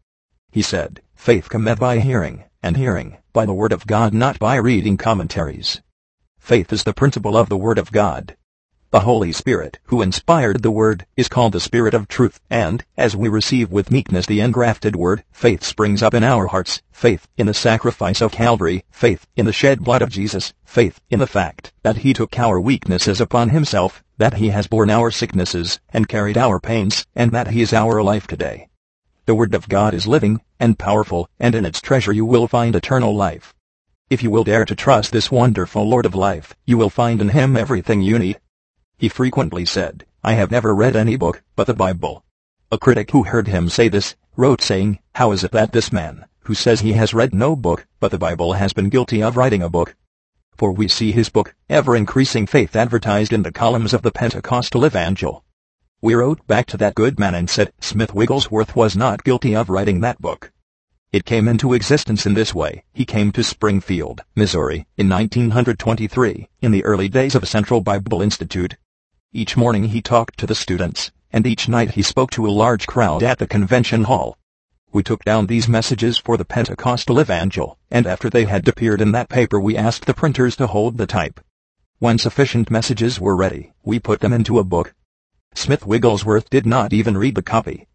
He said, Faith cometh by hearing, and hearing, by the word of God not by reading commentaries. Faith is the principle of the word of God. The Holy Spirit, who inspired the Word, is called the Spirit of truth, and, as we receive with meekness the engrafted Word, faith springs up in our hearts, faith in the sacrifice of Calvary, faith in the shed blood of Jesus, faith in the fact that He took our weaknesses upon Himself, that He has borne our sicknesses, and carried our pains, and that He is our life today. The Word of God is living, and powerful, and in its treasure you will find eternal life. If you will dare to trust this wonderful Lord of life, you will find in Him everything you need. He frequently said, I have never read any book but the Bible. A critic who heard him say this, wrote saying, How is it that this man, who says he has read no book but the Bible has been guilty of writing a book? For we see his book, Ever-Increasing Faith advertised in the columns of the Pentecostal Evangel. We wrote back to that good man and said, Smith Wigglesworth was not guilty of writing that book. It came into existence in this way. He came to Springfield, Missouri, in 1923, in the early days of Central Bible Institute, each morning he talked to the students, and each night he spoke to a large crowd at the convention hall. We took down these messages for the Pentecostal Evangel, and after they had appeared in that paper we asked the printers to hold the type. When sufficient messages were ready, we put them into a book. Smith Wigglesworth did not even read the copy.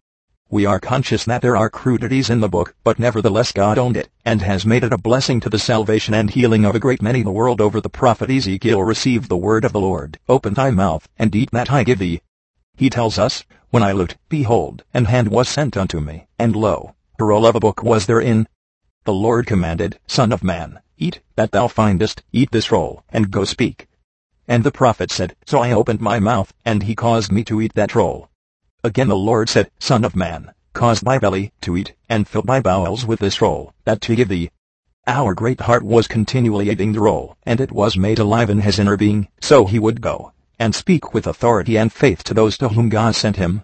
We are conscious that there are crudities in the book, but nevertheless God owned it, and has made it a blessing to the salvation and healing of a great many the world over. The prophet Ezekiel received the word of the Lord, Open thy mouth, and eat that I give thee. He tells us, When I looked, behold, an hand was sent unto me, and lo, a roll of a book was therein. The Lord commanded, Son of man, eat that thou findest, eat this roll, and go speak. And the prophet said, So I opened my mouth, and he caused me to eat that roll. Again the Lord said, Son of man, cause thy belly to eat, and fill thy bowels with this roll, that to give thee. Our great heart was continually eating the roll, and it was made alive in his inner being, so he would go, and speak with authority and faith to those to whom God sent him.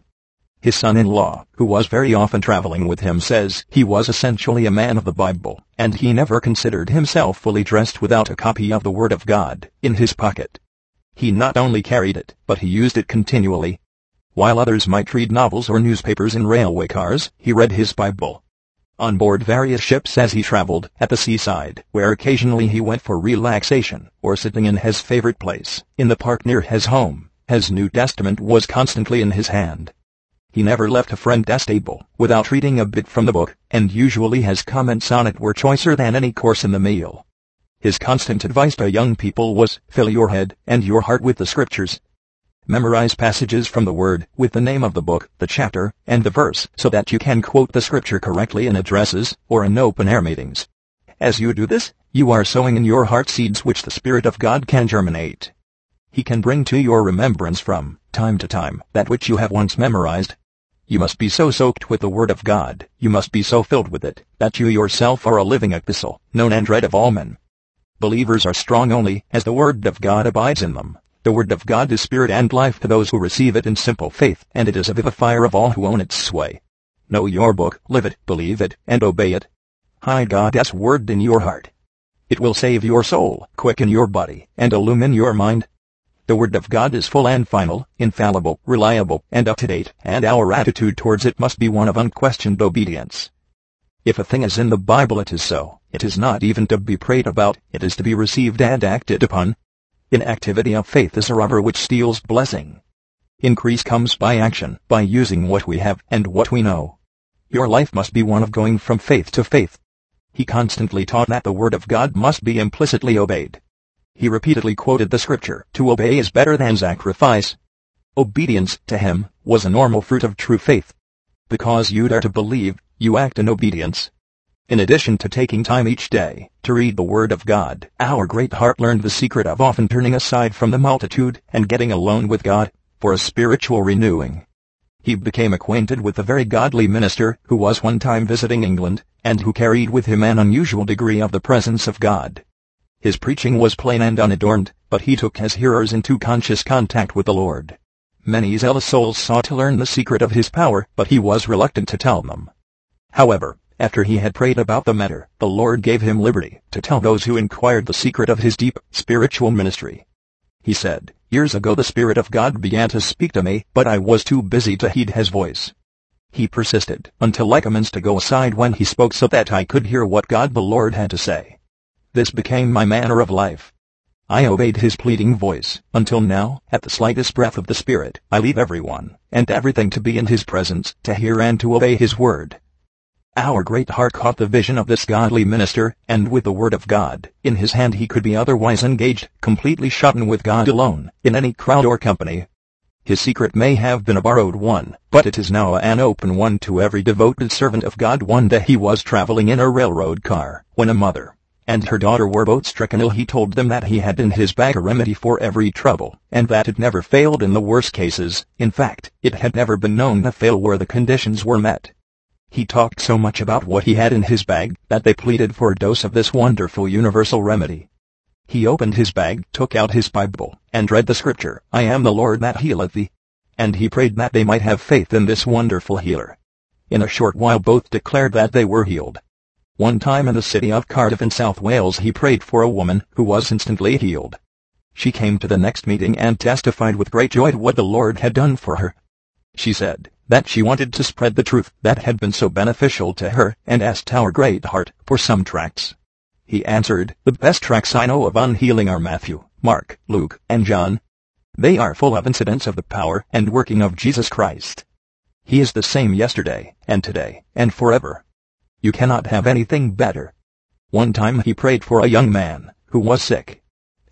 His son-in-law, who was very often traveling with him says he was essentially a man of the Bible, and he never considered himself fully dressed without a copy of the Word of God in his pocket. He not only carried it, but he used it continually. While others might read novels or newspapers in railway cars, he read his Bible. On board various ships as he traveled, at the seaside, where occasionally he went for relaxation, or sitting in his favorite place, in the park near his home, his New Testament was constantly in his hand. He never left a friend table without reading a bit from the book, and usually his comments on it were choicer than any course in the meal. His constant advice to young people was, fill your head and your heart with the scriptures. Memorize passages from the Word, with the name of the book, the chapter, and the verse, so that you can quote the scripture correctly in addresses, or in open-air meetings. As you do this, you are sowing in your heart seeds which the Spirit of God can germinate. He can bring to your remembrance from time to time that which you have once memorized. You must be so soaked with the Word of God, you must be so filled with it, that you yourself are a living epistle, known and read of all men. Believers are strong only as the Word of God abides in them. The Word of God is spirit and life to those who receive it in simple faith, and it is a vivifier of all who own its sway. Know your book, live it, believe it, and obey it. Hide God's Word in your heart. It will save your soul, quicken your body, and illumine your mind. The Word of God is full and final, infallible, reliable, and up to date, and our attitude towards it must be one of unquestioned obedience. If a thing is in the Bible it is so, it is not even to be prayed about, it is to be received and acted upon. Inactivity of faith is a robber which steals blessing. Increase comes by action, by using what we have and what we know. Your life must be one of going from faith to faith. He constantly taught that the Word of God must be implicitly obeyed. He repeatedly quoted the scripture, to obey is better than sacrifice. Obedience to him was a normal fruit of true faith. Because you dare to believe, you act in obedience. In addition to taking time each day to read the Word of God, our great heart learned the secret of often turning aside from the multitude and getting alone with God for a spiritual renewing. He became acquainted with a very godly minister who was one time visiting England and who carried with him an unusual degree of the presence of God. His preaching was plain and unadorned, but he took his hearers into conscious contact with the Lord. Many zealous souls sought to learn the secret of his power, but he was reluctant to tell them. However, after he had prayed about the matter, the Lord gave him liberty to tell those who inquired the secret of his deep, spiritual ministry. He said, Years ago the Spirit of God began to speak to me, but I was too busy to heed his voice. He persisted until I commenced to go aside when he spoke so that I could hear what God the Lord had to say. This became my manner of life. I obeyed his pleading voice, until now, at the slightest breath of the Spirit, I leave everyone, and everything to be in his presence, to hear and to obey his word. Our great heart caught the vision of this godly minister, and with the word of God in his hand he could be otherwise engaged, completely shut in with God alone, in any crowd or company. His secret may have been a borrowed one, but it is now an open one to every devoted servant of God. One day he was traveling in a railroad car, when a mother, and her daughter were both stricken ill he told them that he had in his bag a remedy for every trouble, and that it never failed in the worst cases, in fact, it had never been known to fail where the conditions were met. He talked so much about what he had in his bag, that they pleaded for a dose of this wonderful universal remedy. He opened his bag, took out his Bible, and read the scripture, I am the Lord that healeth thee. And he prayed that they might have faith in this wonderful healer. In a short while both declared that they were healed. One time in the city of Cardiff in South Wales he prayed for a woman who was instantly healed. She came to the next meeting and testified with great joy what the Lord had done for her. She said that she wanted to spread the truth that had been so beneficial to her and asked our great heart for some tracts. He answered, the best tracts I know of on healing are Matthew, Mark, Luke, and John. They are full of incidents of the power and working of Jesus Christ. He is the same yesterday, and today, and forever. You cannot have anything better. One time he prayed for a young man who was sick.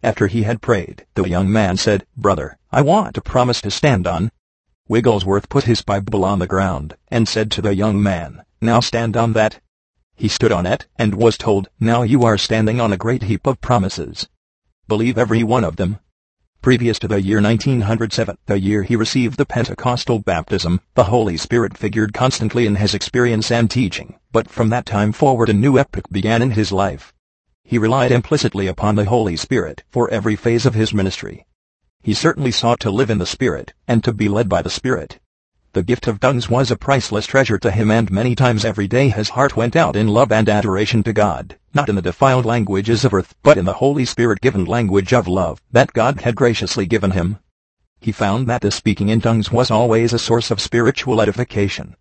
After he had prayed, the young man said, Brother, I want to promise to stand on. Wigglesworth put his Bible on the ground and said to the young man, Now stand on that. He stood on it and was told, Now you are standing on a great heap of promises. Believe every one of them, Previous to the year 1907, the year he received the Pentecostal baptism, the Holy Spirit figured constantly in his experience and teaching, but from that time forward a new epoch began in his life. He relied implicitly upon the Holy Spirit for every phase of his ministry. He certainly sought to live in the Spirit, and to be led by the Spirit. The gift of tongues was a priceless treasure to him and many times every day his heart went out in love and adoration to God, not in the defiled languages of earth but in the Holy Spirit-given language of love that God had graciously given him. He found that the speaking in tongues was always a source of spiritual edification.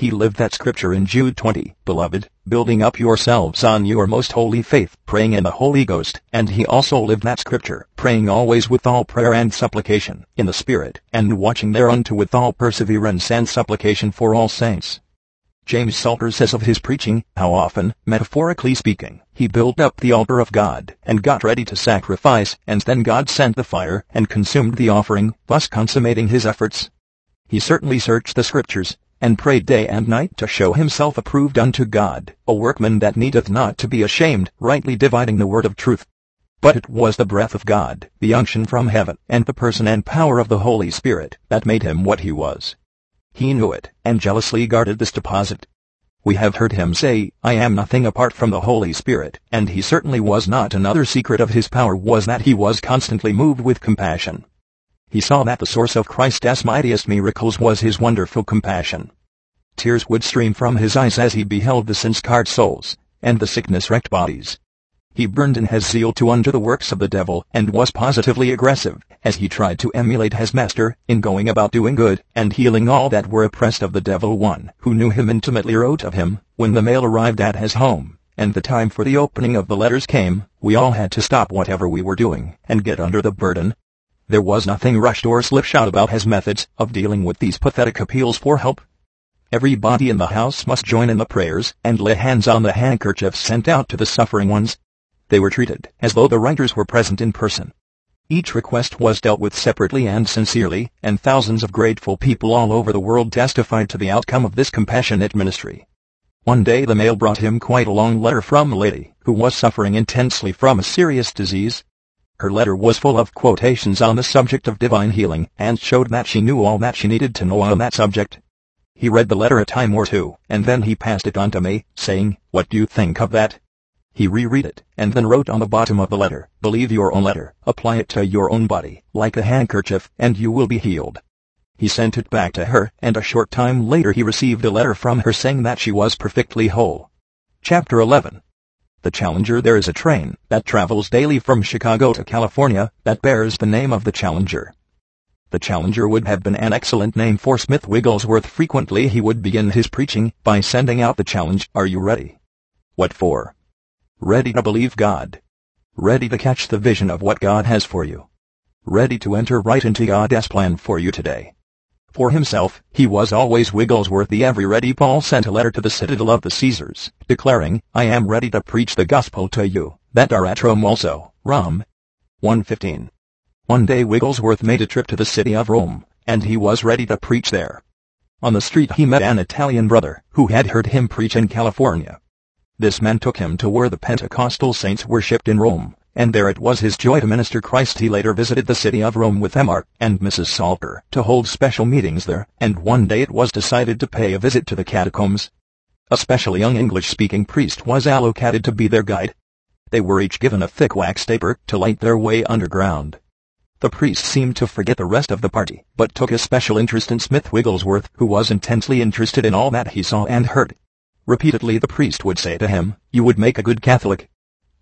He lived that scripture in Jude 20, Beloved, building up yourselves on your most holy faith, praying in the Holy Ghost, and he also lived that scripture, praying always with all prayer and supplication, in the Spirit, and watching thereunto with all perseverance and supplication for all saints. James Salter says of his preaching, how often, metaphorically speaking, he built up the altar of God, and got ready to sacrifice, and then God sent the fire, and consumed the offering, thus consummating his efforts. He certainly searched the Scriptures, and prayed day and night to show himself approved unto God, a workman that needeth not to be ashamed, rightly dividing the word of truth. But it was the breath of God, the unction from heaven, and the person and power of the Holy Spirit, that made him what he was. He knew it, and jealously guarded this deposit. We have heard him say, I am nothing apart from the Holy Spirit, and he certainly was not another secret of his power was that he was constantly moved with compassion. He saw that the source of Christ's mightiest miracles was his wonderful compassion. Tears would stream from his eyes as he beheld the sin-scarred souls, and the sickness-wrecked bodies. He burned in his zeal to undo the works of the devil, and was positively aggressive, as he tried to emulate his master, in going about doing good, and healing all that were oppressed of the devil one, who knew him intimately wrote of him, when the mail arrived at his home, and the time for the opening of the letters came, we all had to stop whatever we were doing, and get under the burden, there was nothing rushed or slipshod about his methods of dealing with these pathetic appeals for help. Everybody in the house must join in the prayers and lay hands on the handkerchiefs sent out to the suffering ones. They were treated as though the writers were present in person. Each request was dealt with separately and sincerely, and thousands of grateful people all over the world testified to the outcome of this compassionate ministry. One day the mail brought him quite a long letter from a lady who was suffering intensely from a serious disease her letter was full of quotations on the subject of divine healing and showed that she knew all that she needed to know on that subject. He read the letter a time or two, and then he passed it on to me, saying, What do you think of that? He reread it, and then wrote on the bottom of the letter, Believe your own letter, apply it to your own body, like a handkerchief, and you will be healed. He sent it back to her, and a short time later he received a letter from her saying that she was perfectly whole. Chapter 11 the Challenger There is a train that travels daily from Chicago to California that bears the name of the Challenger. The Challenger would have been an excellent name for Smith Wigglesworth. Frequently he would begin his preaching by sending out the challenge, Are you ready? What for? Ready to believe God. Ready to catch the vision of what God has for you. Ready to enter right into God's plan for you today. For himself, he was always Wigglesworth the ever ready Paul sent a letter to the citadel of the Caesars, declaring, I am ready to preach the gospel to you, that are at Rome also, Rom. 115. One day Wigglesworth made a trip to the city of Rome, and he was ready to preach there. On the street he met an Italian brother, who had heard him preach in California. This man took him to where the Pentecostal saints worshipped in Rome, and there it was his joy to minister Christ. He later visited the city of Rome with Mr. and Mrs. Salter to hold special meetings there, and one day it was decided to pay a visit to the catacombs. A special young English-speaking priest was allocated to be their guide. They were each given a thick wax taper to light their way underground. The priest seemed to forget the rest of the party, but took a special interest in Smith Wigglesworth, who was intensely interested in all that he saw and heard. Repeatedly the priest would say to him, You would make a good Catholic.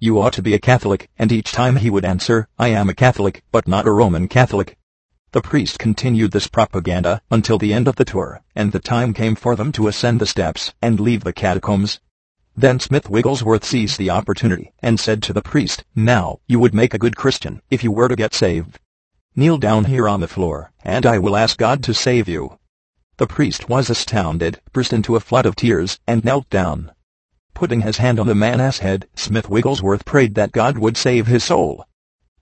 You ought to be a Catholic, and each time he would answer, I am a Catholic, but not a Roman Catholic. The priest continued this propaganda until the end of the tour, and the time came for them to ascend the steps and leave the catacombs. Then Smith Wigglesworth seized the opportunity and said to the priest, Now, you would make a good Christian if you were to get saved. Kneel down here on the floor, and I will ask God to save you. The priest was astounded, burst into a flood of tears, and knelt down. Putting his hand on the man's head, Smith Wigglesworth prayed that God would save his soul.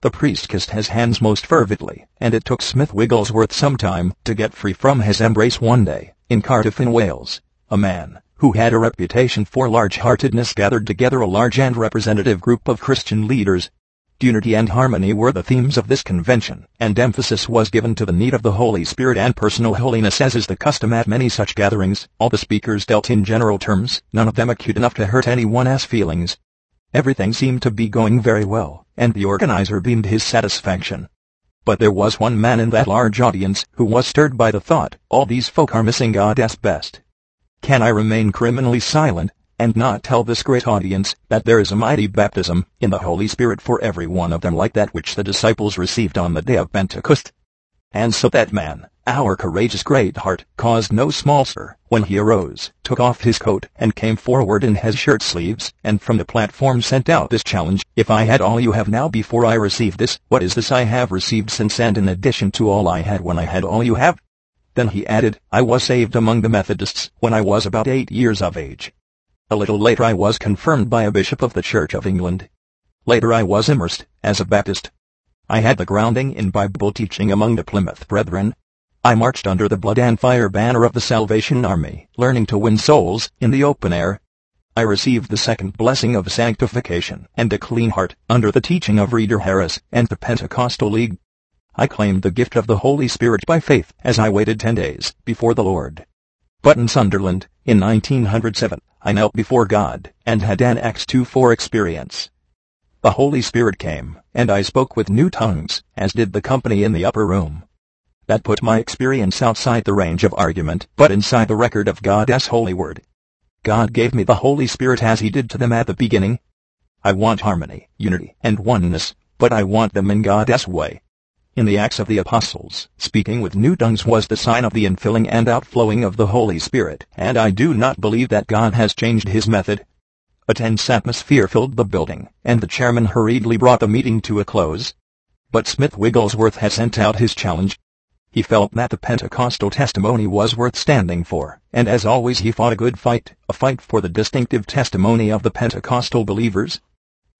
The priest kissed his hands most fervently, and it took Smith Wigglesworth some time to get free from his embrace one day, in Cardiff in Wales. A man, who had a reputation for large-heartedness gathered together a large and representative group of Christian leaders Unity and harmony were the themes of this convention, and emphasis was given to the need of the Holy Spirit and personal holiness as is the custom at many such gatherings. All the speakers dealt in general terms, none of them acute enough to hurt anyone's feelings. Everything seemed to be going very well, and the organizer beamed his satisfaction. But there was one man in that large audience who was stirred by the thought, all these folk are missing God's best. Can I remain criminally silent and not tell this great audience that there is a mighty baptism in the Holy Spirit for every one of them like that which the disciples received on the day of Pentecost? And so that man, our courageous great heart, caused no small stir when he arose, took off his coat, and came forward in his shirt sleeves, and from the platform sent out this challenge, If I had all you have now before I received this, what is this I have received since and in addition to all I had when I had all you have? Then he added, I was saved among the Methodists when I was about eight years of age. A little later I was confirmed by a bishop of the Church of England. Later I was immersed, as a Baptist. I had the grounding in Bible teaching among the Plymouth Brethren. I marched under the blood and fire banner of the Salvation Army, learning to win souls in the open air. I received the second blessing of sanctification and a clean heart under the teaching of Reader Harris and the Pentecostal League. I claimed the gift of the Holy Spirit by faith as I waited ten days before the Lord. But in Sunderland, in 1907, I knelt before God and had an Acts 2-4 experience. The Holy Spirit came, and I spoke with new tongues, as did the company in the upper room. That put my experience outside the range of argument, but inside the record of God's holy word. God gave me the Holy Spirit as he did to them at the beginning. I want harmony, unity, and oneness, but I want them in God's way. In the Acts of the Apostles, speaking with new tongues was the sign of the infilling and outflowing of the Holy Spirit, and I do not believe that God has changed his method. A tense atmosphere filled the building, and the chairman hurriedly brought the meeting to a close. But Smith Wigglesworth had sent out his challenge. He felt that the Pentecostal testimony was worth standing for, and as always he fought a good fight, a fight for the distinctive testimony of the Pentecostal believers.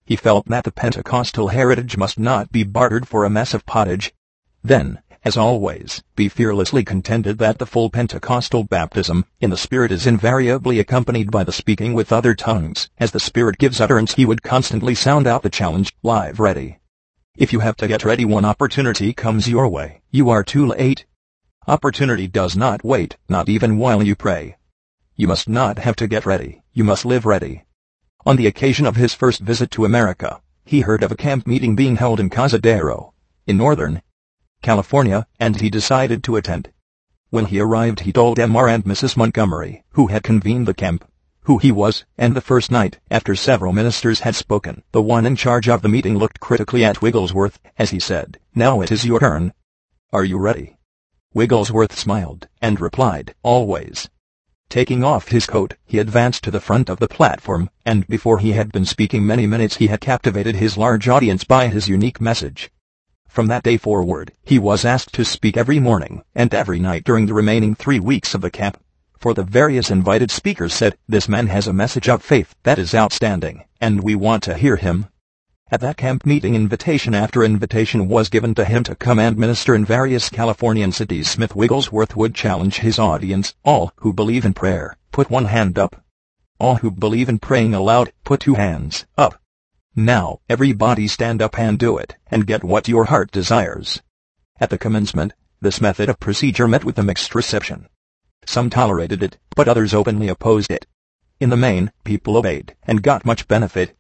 He felt that the Pentecostal heritage must not be bartered for a mess of pottage. Then, as always, be fearlessly contended that the full Pentecostal baptism in the Spirit is invariably accompanied by the speaking with other tongues. As the Spirit gives utterance he would constantly sound out the challenge, live ready. If you have to get ready when opportunity comes your way, you are too late. Opportunity does not wait, not even while you pray. You must not have to get ready, you must live ready. On the occasion of his first visit to America, he heard of a camp meeting being held in Cazadero, in Northern California, and he decided to attend. When he arrived he told M.R. and Mrs. Montgomery, who had convened the camp, who he was, and the first night, after several ministers had spoken, the one in charge of the meeting looked critically at Wigglesworth, as he said, Now it is your turn. Are you ready? Wigglesworth smiled, and replied, Always. Taking off his coat, he advanced to the front of the platform, and before he had been speaking many minutes he had captivated his large audience by his unique message. From that day forward, he was asked to speak every morning and every night during the remaining three weeks of the camp. For the various invited speakers said, this man has a message of faith that is outstanding, and we want to hear him. At that camp meeting invitation after invitation was given to him to come and minister in various Californian cities. Smith Wigglesworth would challenge his audience, all who believe in prayer, put one hand up. All who believe in praying aloud, put two hands up. Now, everybody stand up and do it, and get what your heart desires. At the commencement, this method of procedure met with a mixed reception. Some tolerated it, but others openly opposed it. In the main, people obeyed, and got much benefit,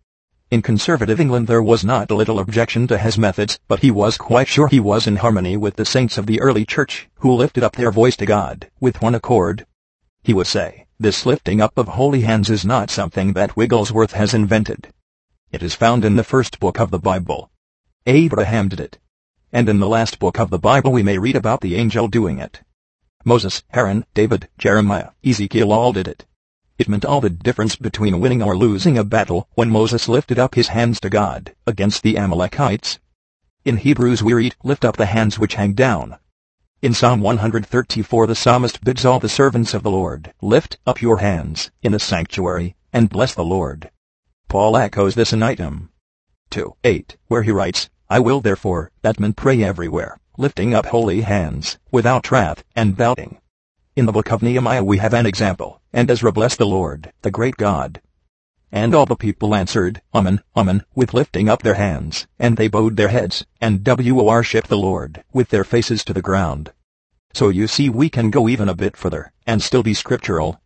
in conservative England there was not a little objection to his methods, but he was quite sure he was in harmony with the saints of the early church, who lifted up their voice to God, with one accord. He would say, this lifting up of holy hands is not something that Wigglesworth has invented. It is found in the first book of the Bible. Abraham did it. And in the last book of the Bible we may read about the angel doing it. Moses, Aaron, David, Jeremiah, Ezekiel all did it. It meant all the difference between winning or losing a battle when Moses lifted up his hands to God against the Amalekites. In Hebrews we read, Lift up the hands which hang down. In Psalm 134 the psalmist bids all the servants of the Lord, Lift up your hands in the sanctuary, and bless the Lord. Paul echoes this in I Tim. 2, 8, where he writes, I will therefore, that men pray everywhere, lifting up holy hands, without wrath and doubting. In the book of Nehemiah we have an example, and Ezra blessed the Lord, the great God. And all the people answered, Amen, Amen, with lifting up their hands, and they bowed their heads, and worshipped the Lord, with their faces to the ground. So you see we can go even a bit further, and still be scriptural.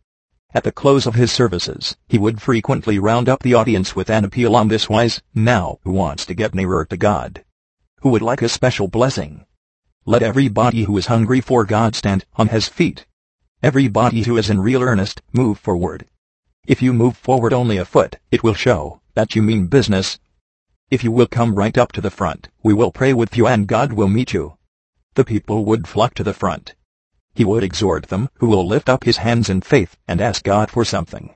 At the close of his services, he would frequently round up the audience with an appeal on this wise, Now, who wants to get nearer to God? Who would like a special blessing? Let everybody who is hungry for God stand on his feet. Everybody who is in real earnest, move forward. If you move forward only a foot, it will show that you mean business. If you will come right up to the front, we will pray with you and God will meet you. The people would flock to the front. He would exhort them who will lift up his hands in faith and ask God for something.